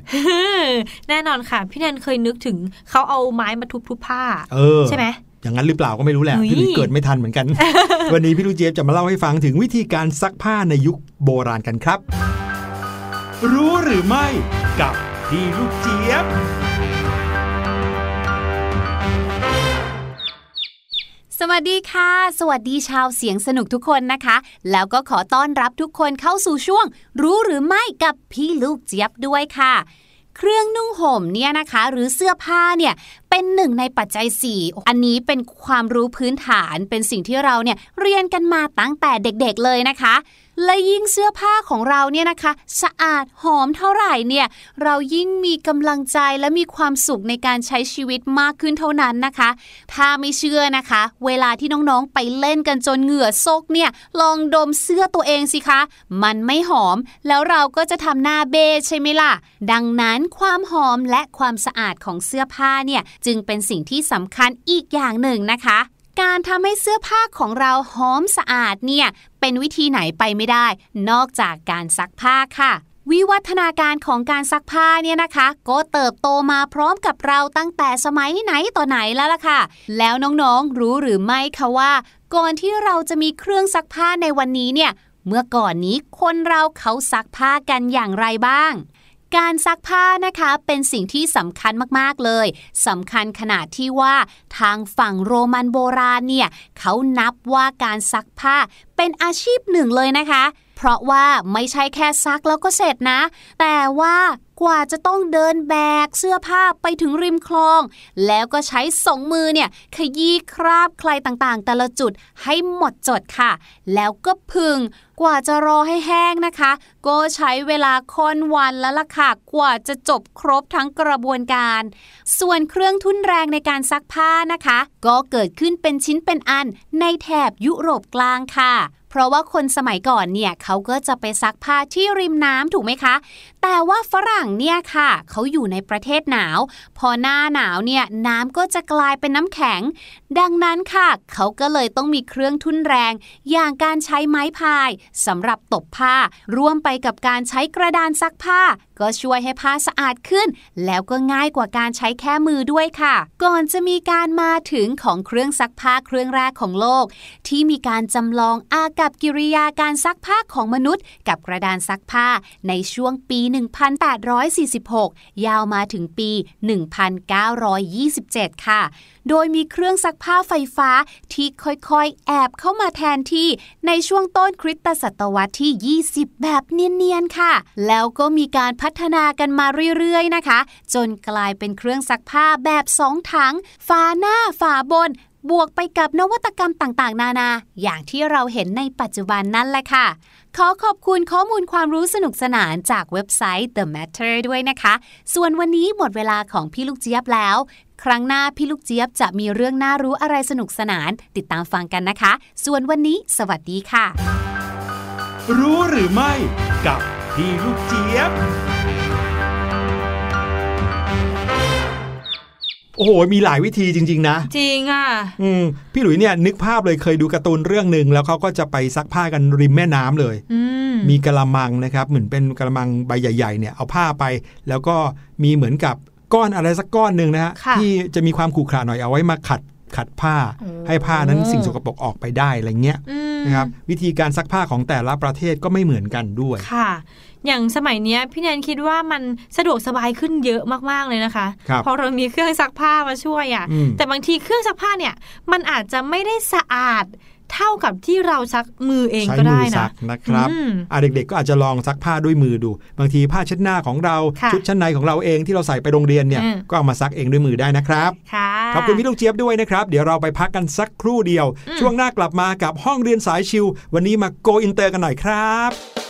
แน่นอนค่ะ พี่แนนเคยนึกถึงเขาเอาไม้มาทุบๆผ้าเออใช่ไหมอย่างนั้นหรือเปล่าก็ไม่รู้แหละเฮ้ยพี่หลุยเกิดไม่ทันเหมือนกัน วันนี้พี่ลูกเจี๊ยบจะมาเล่าให้ฟังถึงวิธีการซักผ้าในยุคโบราณกันครับ รู้หรือไม่กับพี่ลูกเจี๊ยบ สวัสดีค่ะ สวัสดีชาวเสียงสนุกทุกคนนะคะ แล้วก็ขอต้อนรับทุกคนเข้าสู่ช่วง รู้หรือไม่กับพี่ลูกเจี๊ยบด้วยค่ะ เครื่องนุ่งห่มเนี่ยนะคะ หรือเสื้อผ้าเนี่ยเป็นหนึ่งในปัจจัย 4 อันนี้เป็นความรู้พื้นฐานเป็นสิ่งที่เราเนี่ยเรียนกันมาตั้งแต่เด็กๆเลยนะคะ และยิ่งเสื้อผ้าของเราเนี่ยนะคะ สะอาดหอมเท่าไหร่เนี่ยเรายิ่งมีกำลังใจและมีความสุขในการใช้ชีวิตมากขึ้นเท่านั้นนะคะ ถ้าไม่เชื่อนะคะ เวลาที่น้องๆไปเล่นกันจนเหงื่อซกเนี่ยลองดมเสื้อตัวเองสิคะ มันไม่หอม แล้วเราก็จะทำหน้าเบะใช่ไหมล่ะ ดังนั้นความหอมและความสะอาดของเสื้อผ้าเนี่ยจึงเป็นสิ่งที่สำคัญอีกอย่างหนึ่งนะคะ การทำให้เสื้อผ้าของเราหอมสะอาดเนี่ยเป็นวิธีไหนไปไม่ได้ นอกจากการซักผ้าค่ะวิวัฒนาการของการซักผ้าเนี่ยนะคะ ก็เติบโตมาพร้อมกับเราตั้งแต่สมัยไหนต่อไหนแล้วล่ะค่ะ แล้วน้องๆรู้หรือไม่คะว่า ก่อนที่เราจะมีเครื่องซักผ้าในวันนี้เนี่ยเมื่อก่อนนี้คนเราเขาซักผ้ากันอย่างไรบ้าง การซักผ้านะคะเป็นสิ่งที่สำคัญมากๆเลยสำคัญขนาดที่ว่าทางฝั่งโรมันโบราณเนี่ยเขานับว่าการซักผ้าเป็นอาชีพหนึ่งเลยนะคะ เพราะว่าไม่ใช่แค่ซักแล้วก็เสร็จนะ แต่ว่า กว่าจะต้องเดินแบกเสื้อผ้าไปถึงริมคลอง แล้วก็ใช้สองมือเนี่ยขยี้คราบใครต่างๆ แต่ละจุดให้หมดจดค่ะ แล้วก็พึงกว่าจะรอให้แห้งนะคะ ก็ใช้เวลาค่อนวันแล้วล่ะค่ะ กว่าจะจบครบทั้งกระบวนการ ส่วนเครื่องทุ่นแรงในการซักผ้านะคะ ก็เกิดขึ้นเป็นชิ้นเป็นอันในแถบยุโรปกลางค่ะ ราะว่าคนสมัยก่อนเนี่ยเขาก็จะไปซักผ้าที่ริมน้ำถูกไหมคะ แต่ว่าฝรั่งเนี่ยค่ะเขาอยู่ในประเทศหนาว พอหน้าหนาวเนี่ยน้ำก็จะกลายเป็นน้ำแข็ง ดังนั้นค่ะเขาก็เลยต้องมีเครื่องทุ่นแรง อย่างการใช้ไม้พายสำหรับตบผ้า ร่วมไปกับการใช้กระดานซักผ้า ก็ช่วยให้ผ้าสะอาดขึ้น แล้วก็ง่ายกว่าการใช้แค่มือด้วยค่ะ ก่อนจะมีการมาถึงของเครื่องซักผ้าเครื่องแรกของโลก ที่มีการจำลองอากับกิริยาการซักผ้าของมนุษย์ กับกระดานซักผ้าในช่วงปี 1846 ยาวมาถึงปี 1927 ค่ะ โดยมีเครื่องซักผ้าไฟฟ้าที่ค่อยๆ แอบเข้ามาแทนที่ในช่วงต้นคริสตศตวรรษที่ 20 แบบเนียนๆ ค่ะ แล้วก็มีการพััฒนากันมาเรื่อยๆนะคะ จนกลายเป็นเครื่องซักผ้าแบบสองถังฝาหน้าฝาบน บวกไปกับนวัตกรรมต่างๆ นานา อย่างที่เราเห็นในปัจจุบันนั่นแหละค่ะขอขอบคุณข้อมูลความรู้สนุกสนานจากเว็บไซต์ The Matter ด้วยนะคะ ส่วนวันนี้หมดเวลาของพี่ลูกเจี๊ยบแล้ว ครั้งหน้าพี่ลูกเจี๊ยบจะมีเรื่องน่ารู้อะไรสนุกสนาน ติดตามฟังกันนะคะ ส่วนวันนี้สวัสดีค่ะ รู้หรือไม่ กับพี่ลูกเจี๊ยบ โอ้โห มีหลายวิธีจริง ๆ นะ จริงอะอืมพี่หลุยเนี่ยนึกภาพเลยเคยดูการ์ตูนเรื่องหนึ่งแล้วเขาก็จะไปซักผ้ากันริมแม่น้ำเลยอืมมีกระมังนะครับ เหมือนเป็นกระมังใบใหญ่ๆเนี่ยเอาผ้าไป แล้วก็มีเหมือนกับก้อนอะไรสักก้อนหนึ่งนะฮะค่ะที่จะมีความขรุขระหน่อยเอาไว้มาขัดขัดผ้าโอ้ให้ผ้านั้นสิ่งสกปรกออกไปได้อะไรเงี้ยอืมนะครับวิธีการซักผ้าของแต่ละประเทศก็ไม่เหมือนกันด้วยค่ะ อย่างสมัยเนี้ยพี่แนนคิดว่ามันสะดวกสบายขึ้นเยอะมากๆเลยนะคะพอเรามีเครื่องซักผ้ามาช่วยอะค่ะ แต่บางทีเครื่องซักผ้าเนี่ย มันอาจจะไม่ได้สะอาดเท่ากับที่เราซักมือเองก็ได้นะนะครับอ่าเด็กๆก็อาจจะลองซักผ้าด้วยมือดู บางทีผ้าเช็ดหน้าของเราชุดชั้นในของเราเองที่เราใส่ไปโรงเรียนเนี่ยก็เอามาซักเองด้วยมือได้นะครับขอบคุณพี่ลูกเจี๊ยบด้วยนะครับ เดี๋ยวเราไปพักกันสักครู่เดียว ช่วงหน้ากลับมากับห้องเรียนสายชิว วันนี้มาโกอินเตอร์กันหน่อยครับ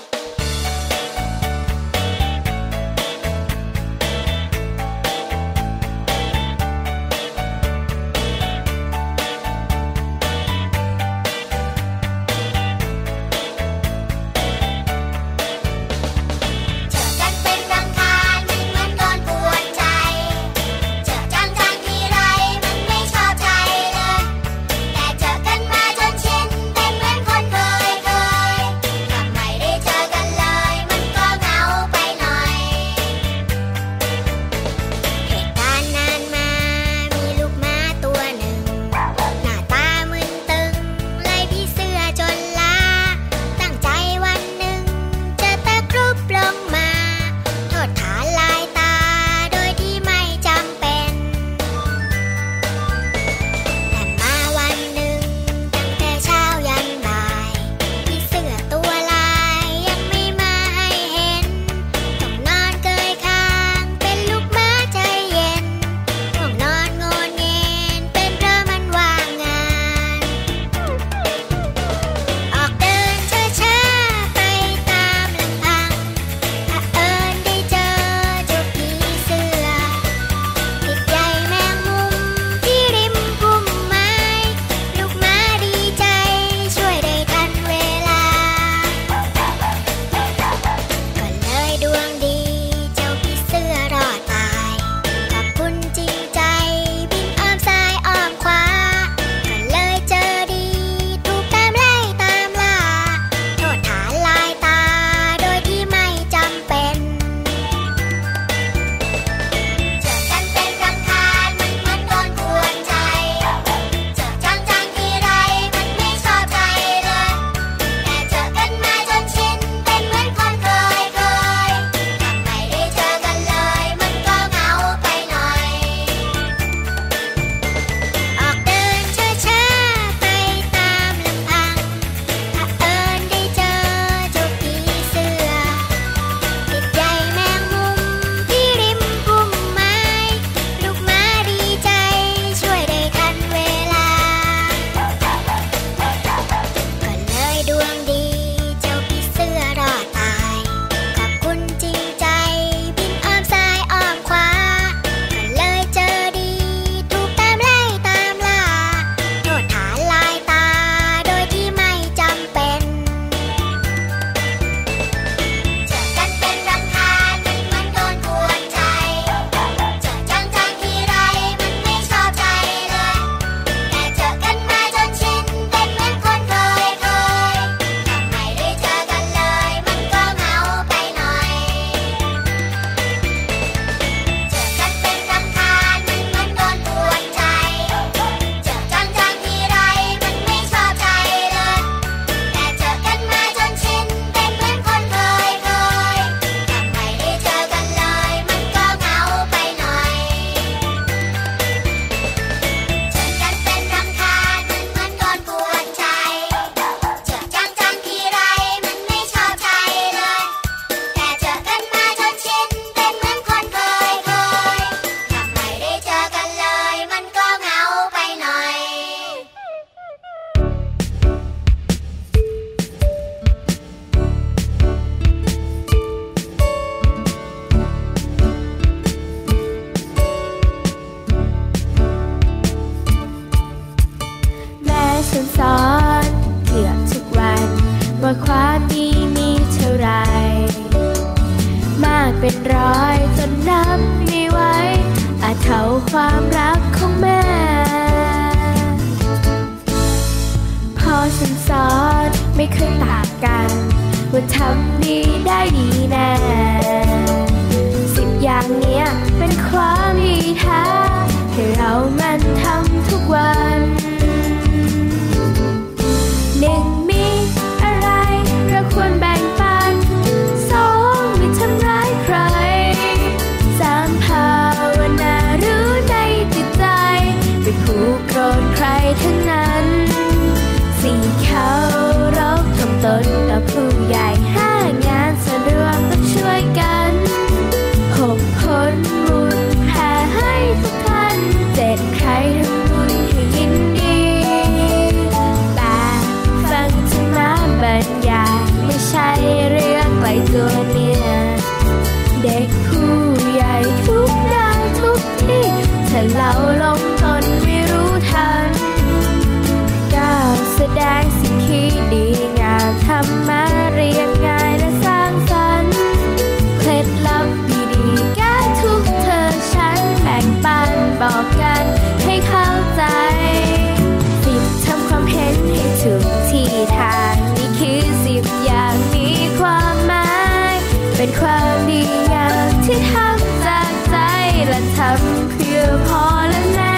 ำเพื่อพ่อและแม่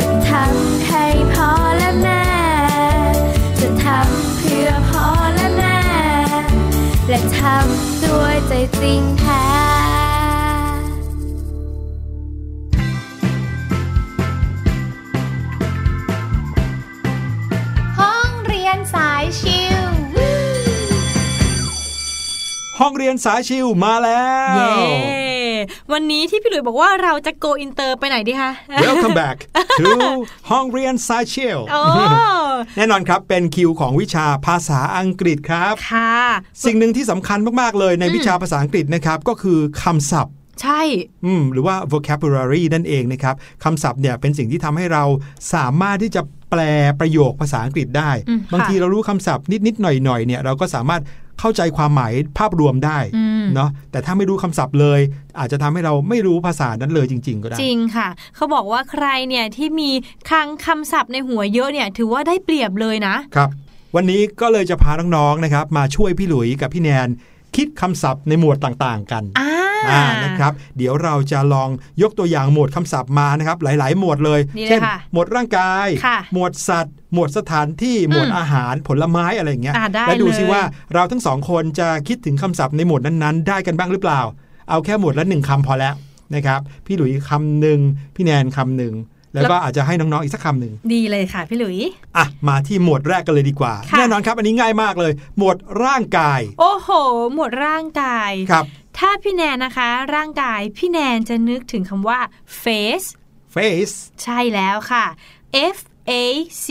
จะทำให้พ่อและแม่ จะทำเพื่อพ่อและแม่ และทำด้วยใจจริงแท้ห้องเรียนสายชิวห้องเรียนสายชิวมาแล้วเย้ วันนี้ที่พี่หลุยบอกว่าเราจะโกอินเตอร์ไปไหนดีคะ Welcome back to ห้องเรียนสายชิวโอ้แน่นอนครับเป็นคิวของวิชาภาษาอังกฤษครับค่ะสิ่งหนึ่งที่สำคัญมาก ๆ เลยในวิชาภาษาอังกฤษนะครับก็คือคำศัพท์ใช่ อืม หรือว่า vocabulary นั่นเองนะครับ คำศัพท์เนี่ยเป็นสิ่งที่ทำให้เราสามารถที่จะแปลประโยคภาษาอังกฤษได้อืมค่ะบางทีเรารู้คำศัพท์นิดๆหน่อยๆเนี่ยเราก็สามารถ เข้าใจความหมายภาพรวมได้อืมเนาะแต่ถ้าไม่รู้คำศัพท์เลย อาจจะทำให้เราไม่รู้ภาษานั้นเลยจริง ๆ ก็ได้ จริงค่ะ เขาบอกว่าใครเนี่ยที่มีคลังคำศัพท์ในหัวเยอะเนี่ยถือว่าได้เปรียบเลยนะครับ วันนี้ก็เลยจะพาน้องๆนะครับ มาช่วยพี่หลุยกับพี่แนนคิดคำศัพท์ในหมวดต่างๆ กัน อ่าอ่า นะครับ เดี๋ยวเราจะลองยกตัวอย่างหมวดคำศัพท์มานะครับ หลาย ๆ หมวดเลยนี่เลยเช่นค่ะหมวดร่างกายค่ะหมวดสัตว์ หมวดสถานที่ หมวดอืมอาหาร ผลไม้อะไรอย่างเงี้ยอ่าได้แล้วดูสิเลยว่าเราทั้งสองคนจะคิดถึงคำศัพท์ในหมวดนั้นๆ ได้กันบ้างหรือเปล่า เอาแค่หมวดละหนึ่งคำพอแล้วนะครับ พี่หลุยคำหนึ่งพี่แนนคำหนึ่งแล้วก็อาจจะให้น้อง ๆ อีกสักคำหนึ่ง ดีเลยค่ะ พี่หลุย อะ มาที่หมวดแรกกันเลยดีกว่าค่ะแน่นอนครับ อันนี้ง่ายมากเลย หมวดร่างกาย โอ้โห หมวดร่างกาย ครับ ถ้าพี่แนนนะคะ ร่างกายพี่แนนจะนึกถึงคำว่า face face ใช่แล้วค่ะ F A C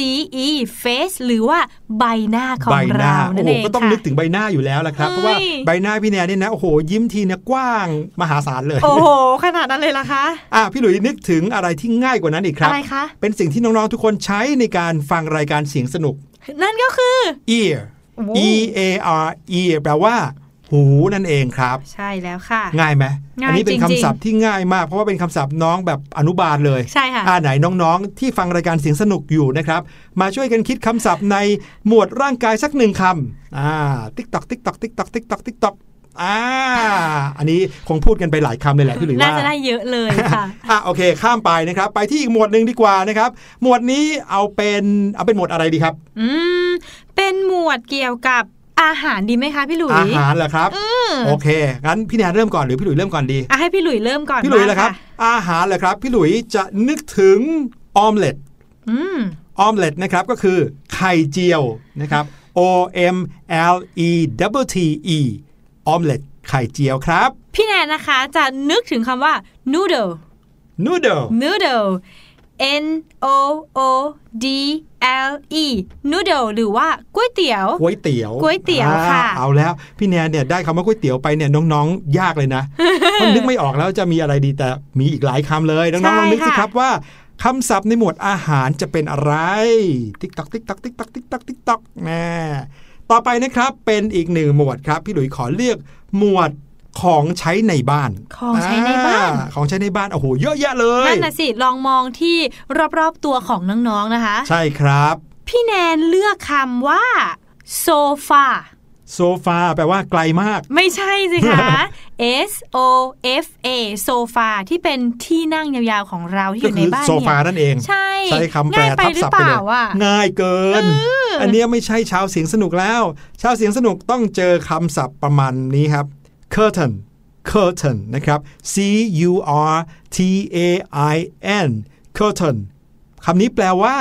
E face หรือว่าใบหน้าของใบหน้าเรานั่โอ้นโหเองก็ต้องค่ะนึกถึงใบหน้าอยู่แล้วละครับเอ้ยเพราะว่าใบหน้าพี่แนนเนี่ยนะ โอ้โห ยิ้มทีเนี่ยกว้างมหาศาลเลย โอ้โห ขนาดนั้นเลยล่ะคะอะพี่หลุยนึกถึงอะไรที่ง่ายกว่านั้นอีกครับ อะไรคะ เป็นสิ่งที่น้อง ๆ ทุกคนใช้ในการฟังรายการเสียงสนุก นั่นก็คือ ear โอ้ e a r ear แปลว่า หูนั่นเองครับ ใช่แล้วค่ะ ง่ายไหมง่ายอันี้เป็นจริงๆคำศัพท์ที่ง่ายมากเพราะว่าเป็นคำศัพท์น้องแบบอนุบาลเลยใช่ค่ะอ่าไหนน้องๆ ที่ฟังรายการเสียงสนุกอยู่นะครับ มาช่วยกันคิดคำศัพท์ในหมวดร่างกายสักหนึ่งคำอ่าติ๊กตอกติ๊กตอกติ๊กตอกติ๊กตอกติ๊กตอกอ่า อันนี้คงพูดกันไปหลายคำเลยแหละพี่หลุยน่าว่าจะได้เยอะเลยค่ะ อะโอเค ข้ามไปนะครับ ไปที่อีกหมวดหนึ่งดีกว่านะครับ หมวดนี้เอาเป็นเอาเป็นหมวดอะไรดีครับ อืม เป็นหมวดเกี่ยวกับ อาหารดีไหมคะพี่หลุยอาหารเหรอครับอืมโอเคงั้นพี่แนนเริ่มก่อนหรือพี่หลุยเริ่มก่อนดีอะให้พี่หลุยเริ่มก่อนพี่หลุยเหรอครับบ้างอาหารเหรอครับ พี่หลุยจะนึกถึงออมเล็ตอืมออมเล็ตนะครับก็คือไข่เจียวนะครับ O M L E W T E ออมเล็ตไข่เจียวครับ พี่แนนนะคะจะนึกถึงคำว่า noodle noodle noodle N O O D L E noodle หรือว่าก๋วยเตี๋ยวก๋วยเตี๋ยวก๋วยเตี๋ยวอ่าค่ะ เอาแล้วพี่แนนเนี่ยได้คำว่าก๋วยเตี๋ยวไปเนี่ยน้องๆ ยากเลยนะเพราะนึกไม่ออกแล้วจะมีอะไรดีแต่มีอีกหลายคำเลยน้องๆลองนึกสิครับว่าคำศัพท์ในหมวดอาหารจะเป็นอะไร ติ๊กตอกติ๊กตอกติ๊กตอกติ๊กตอกติ๊กตอกแน่ต่อไปนะครับเป็นอีกหนึ่งหมวดครับ พี่หลุยขอเลือกหมวด ของใช้ในบ้านของใช้ในบ้านอ่ของใช้ในบ้านโอ้โหเยอะแยะเลยนั่นน่ะสิลองมองที่รอบๆตัวของน้องๆนะคะ ใช่ครับ พี่แนนเลือกคำว่าโซฟาโซฟาแปลว่าไกลมาก ไม่ใช่สิคะ S O F A โซฟาที่เป็นที่นั่งยาวๆของเราที่อก็ยู่ในคือบ้านโซฟาเนี่ยนั่นเอง ใช่ใช้คำแปลง่ายไปทับหรือศัพท์เปไปเลล่ายอะง่ายเกิน อันเนี้ยไม่ใช่ชาวเสียงสนุกแล้ว ชาวเสียงสนุกต้องเจอคำศัพท์ประมาณนี้ครับ curtain curtain นะครับ C U R T A I N curtain คำนี้แปลว่า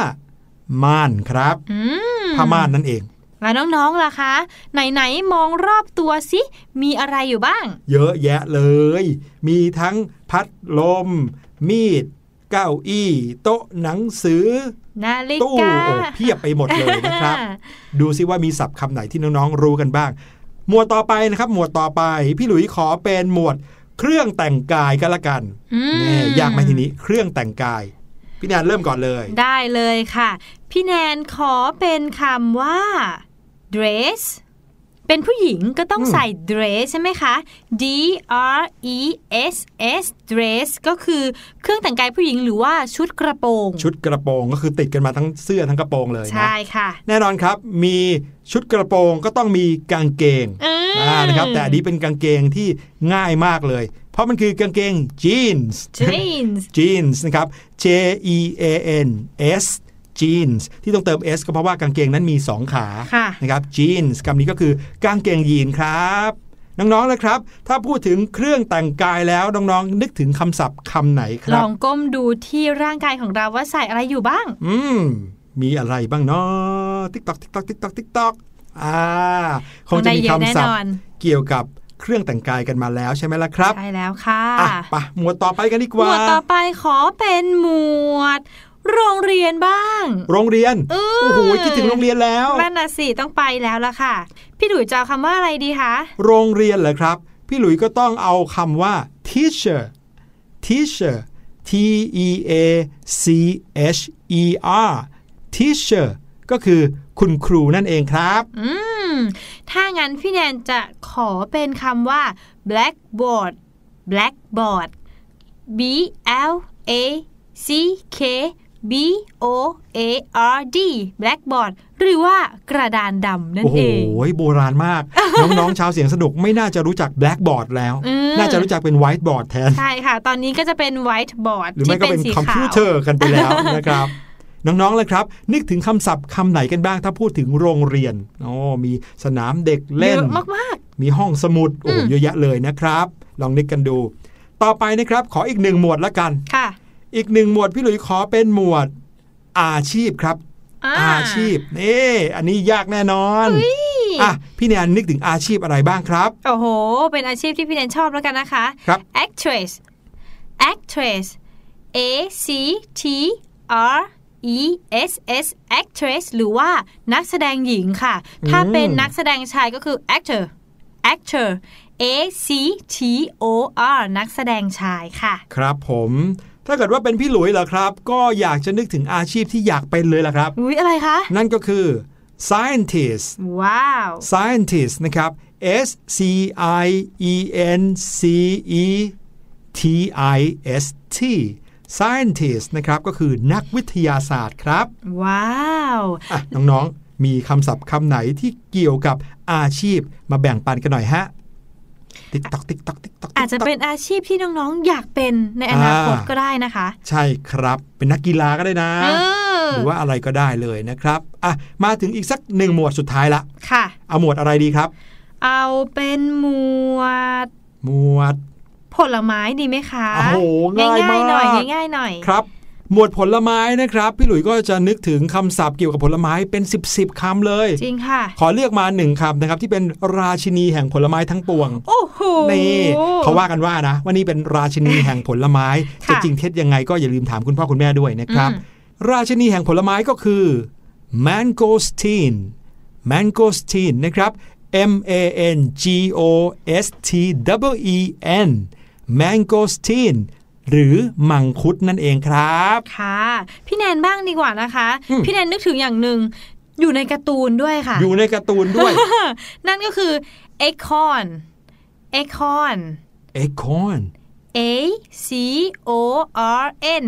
ม่านครับอืมผ้าม่านนั่นเองแล้วน้องๆ ล่ะคะ ไหน ๆ มองรอบตัวสิ มีอะไรอยู่บ้าง เยอะแยะเลย มีทั้งพัดลม มีด เก้าอี้ โต๊ะหนังสือ นาฬิตู้กาโอ้เพียบไปหมดเลยนะครับ ดูซิว่ามีศัพท์คำไหนที่น้อง ๆ รู้กันบ้าง หมวดต่อไปนะครับ หมวดต่อไป พี่หลุยขอเป็นหมวดเครื่องแต่งกายก็แล้วกันอืมแน่ยากไหมทีนี้ เครื่องแต่งกาย พี่แนนเริ่มก่อนเลย ได้เลยค่ะ พี่แนนขอเป็นคำว่า dress เป็นผู้หญิงก็ต้องอืมใส่ dress ใช่ไหมคะ D R E S S dress ก็คือเครื่องแต่งกายผู้หญิงหรือว่าชุดกระโปรง ชุดกระโปรงก็คือติดกันมาทั้งเสื้อทั้งกระโปรงเลยนะใช่ค่ะ แน่นอนครับมี ชุดกระโปรงก็ต้องมีกางเกงอืมอ่านะครับแต่อันนี้เป็นกางเกงที่ง่ายมากเลย เพราะมันคือกางเกง jeans jeans jeans นะครับ J E A N S jeans ที่ต้องเติม S ก็เพราะว่ากางเกงนั้นมี 2 ขาค่ะนะครับ jeans คำนี้ก็คือกางเกงยีนครับน้องๆเลยครับ ถ้าพูดถึงเครื่องแต่งกายแล้วน้องๆ นึกถึงคำศัพท์คำไหนคลรับองก้มดูที่ร่างกายของเราว่าใส่อะไรอยู่บ้าง อืม มีอะไรบ้างเนาะ ติ๊กตอกติ๊กตอกติ๊กตอกติ๊กตอกอ่าคงจะมีได้เยอะแน่คำศัพนท์อนเกี่ยวกับเครื่องแต่งกายกันมาแล้วใช่ไหมล่ะครับใช่แล้วค่ะอะไปะหมวดต่อไปกันดีกหมว่าวดต่อไปขอเป็นหมวดโรงเรียนบ้าง โรงเรียนเออโอ้โห คิดถึงโรงเรียนแล้วนั่นน่ะสิ ต้องไปแล้วล่ะค่ะ พี่ดุยจะเอาคำว่าอะไรดีคะ โรงเรียนเหรอครับ พี่หลุยก็ต้องเอาคำว่า teacher teacher T E A C H E R teacher ก็คือ คุณครูนั่นเองครับ อืม ถ้างั้นพี่แนนจะขอเป็นคำว่า blackboard blackboard B L A C K B O A R D blackboard หรือว่ากระดานดำนั่นโอ้โหเองโบราณมาก น้องๆชาวเสียงสนุกไม่น่าจะรู้จัก blackboard แล้วอืมน่าจะรู้จักเป็น whiteboard แทน ใช่ค่ะ ตอนนี้ก็จะเป็น whiteboard หรือไม่ที่ก็เป็เป็นนสีคอมขาพิววเตอร์กันไปแล้วนะครับ น้องๆเลยครับ นึกถึงคำศัพท์คำไหนกันบ้าง ถ้าพูดถึงโรงเรียนโอ้มีสนามเด็กเล่นเยอะมากมีห้องสมุดโอ้อืมเยอะแยะเลยนะครับ ลองนึกกันดู ต่อไปนะครับ ขออีกหนึ่งหมวดละกันๆค่ะ อีกหนึ่งหมวดพี่หลุยขอเป็นหมวดอาชีพครับอาชีพนี่อันนี้ยากแน่นอนอะพี่แนนนึกถึงอาชีพอะไรบ้างครับ โอ้โห เป็นอาชีพที่พี่แนนชอบแล้วกันนะคะครับ actress actress A C T R E S S actress หรือว่านักแสดงหญิงค่ะ ถ้าเป็นนักแสดงชายก็คือ actor actor A C T O R นักแสดงชายค่ะ ครับผมถ้าเกิดว่าเป็นพี่หลุยเหรอครับ ก็อยากจะนึกถึงอาชีพที่อยากเป็นเลยล่ะครับอุ๊ยอะไรคะ นั่นก็คือ scientist ว้าว scientist นะครับ S C I E N C E T I S T scientist นะครับก็คือนักวิทยาศาสตร์ครับ ว้าวอะน้องๆ มีคำศัพท์คำไหนที่เกี่ยวกับอาชีพมาแบ่งปันกันหน่อยฮะติ๊กตอกติ๊กตอกติ๊กตอกอาจจะเป็นอาชีพที่น้องๆ อยากเป็นในอนาคตก็ได้นะคะ ใช่ครับเป็นนักกีฬาก็ได้นะเออหรือว่าอะไรก็ได้เลยนะครับอะมาถึงอีกสักหนึ่งหมวดสุดท้ายละค่ะ เอาหมวดอะไรดีครับ เอาเป็นหมวด หมวด ผลไม้ดีไหมคะโอ้โหง่ายๆหน่อยมากง่ายๆหน่อยครับหมวดผลไม้นะครับ พี่หลุยส์ก็จะนึกถึงคำศัพท์เกี่ยวกับผลไม้เป็น 10บสคำเลย จริงค่ะ ขอเลือกมาหนึ่งคำนะครับ ที่เป็นราชินีแห่งผลไม้ทั้งปวง โอ้โหนี่เขาว่ากันว่านะว่านี่เป็นราชินีแห่งผลไม้ค่ะจะจริงเท็จยังไงก็อย่าลืมถามคุณพ่อคุณแม่ด้วยนะครับอืมราชินีแห่งผลไม้ก็คือ mangosteen mangosteen นะครับ M A N G O S T W E N mangosteen หรือมังคุดนั่นเองครับ ค่ะ พี่แนนบ้างดีกว่านะคะอืมพี่แนนนึกถึงอย่างหนึ่งอยู่ในการ์ตูนด้วยค่ะ อยู่ในการ์ตูนด้วย นั่นก็คือ acorn acorn acorn A C O R N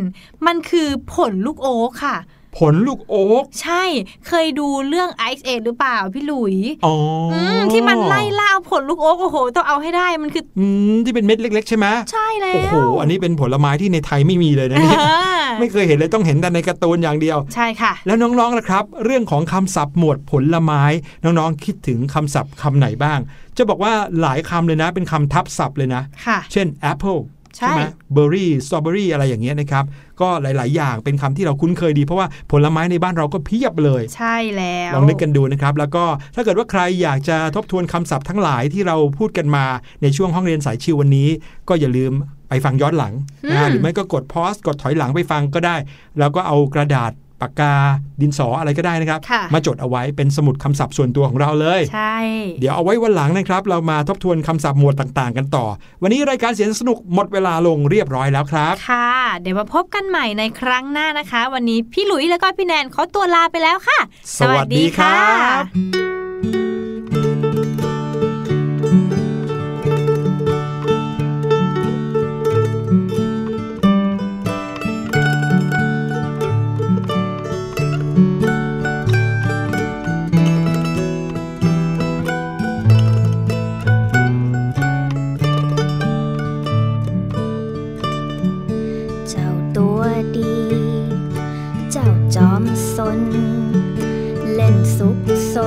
มันคือผลลูกโอ๊กค่ะ ผลลูกโอ๊กใช่เคยดูเรื่อง Ice Age หรือเปล่าพี่หลุยอ๋ออมที่มันไล่ล่าเอาผลลูกโอ๊กโอ้โหต้องเอาให้ได้มันคืออืมที่เป็นเม็ดเล็ก ๆ ใช่ไหมใช่แล้วโอ้โหอันนี้เป็นผลไม้ที่ในไทยไม่มีเลยนะเนี่ยอ่าไม่เคยเห็นเลยต้องเห็นแต่ในการ์ตูนอย่างเดียว ใช่ค่ะ แล้วน้องๆล่ะครับ เรื่องของคำศัพท์หมวดผลไม้น้องๆคิดถึงคำศัพท์คำไหนบ้าง จะบอกว่าหลายคำเลยนะ เป็นคำทับศัพท์เลยนะค่ะเช่น apple ใช่ไหมเบอร์รี่สตรอเบอรี่อะไรอย่างเงี้ยนะครับ ก็หลาย ๆ อย่างเป็นคำที่เราคุ้นเคยดี เพราะว่าผลไม้ในบ้านเราก็เพียบเลย ใช่แล้ว ลองนึกกันดูนะครับ แล้วก็ถ้าเกิดว่าใครอยากจะทบทวนคำศัพท์ทั้งหลายที่เราพูดกันมาในช่วงห้องเรียนสายชิววันนี้ ก็อย่าลืมไปฟังย้อนหลังนะหรือไม่ก็กดพอสกดถอยหลังไปฟังก็ได้ แล้วก็เอากระดาษ ปากกาดินสออะไรก็ได้นะครับค่ะมาจดเอาไว้เป็นสมุดคำศัพท์ส่วนตัวของเราเลยใช่เดี๋ยวเอาไว้วันหลังนะครับ เรามาทบทวนคำศัพท์หมวดต่างๆ กันต่อ วันนี้รายการเสียงสนุกหมดเวลาลงเรียบร้อยแล้วครับ ค่ะ เดี๋ยวมาพบกันใหม่ในครั้งหน้านะคะ วันนี้พี่หลุยแล้วก็พี่แนนเขาตัวลาไปแล้วค่ะ สวัสดีครับ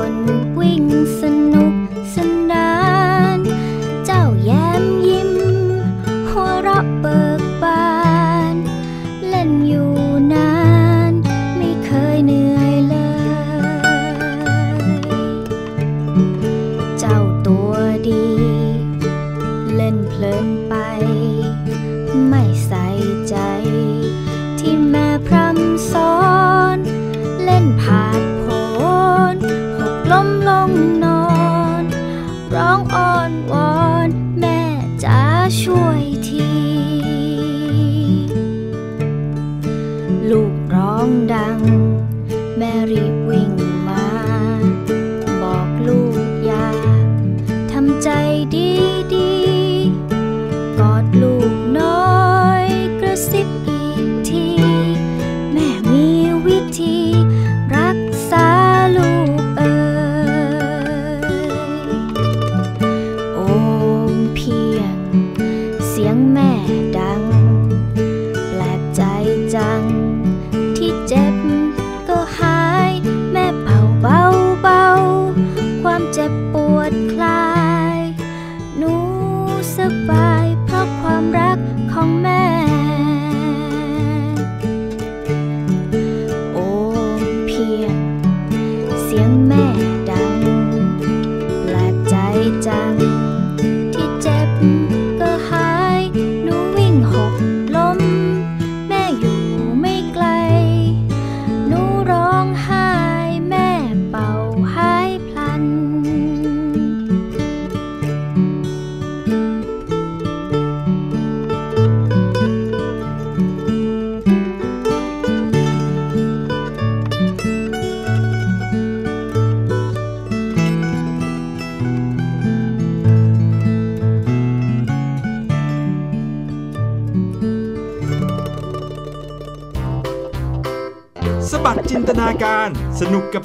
น จะช่ว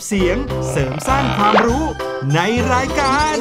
เสียงเสริมสร้างความรู้ในรายการ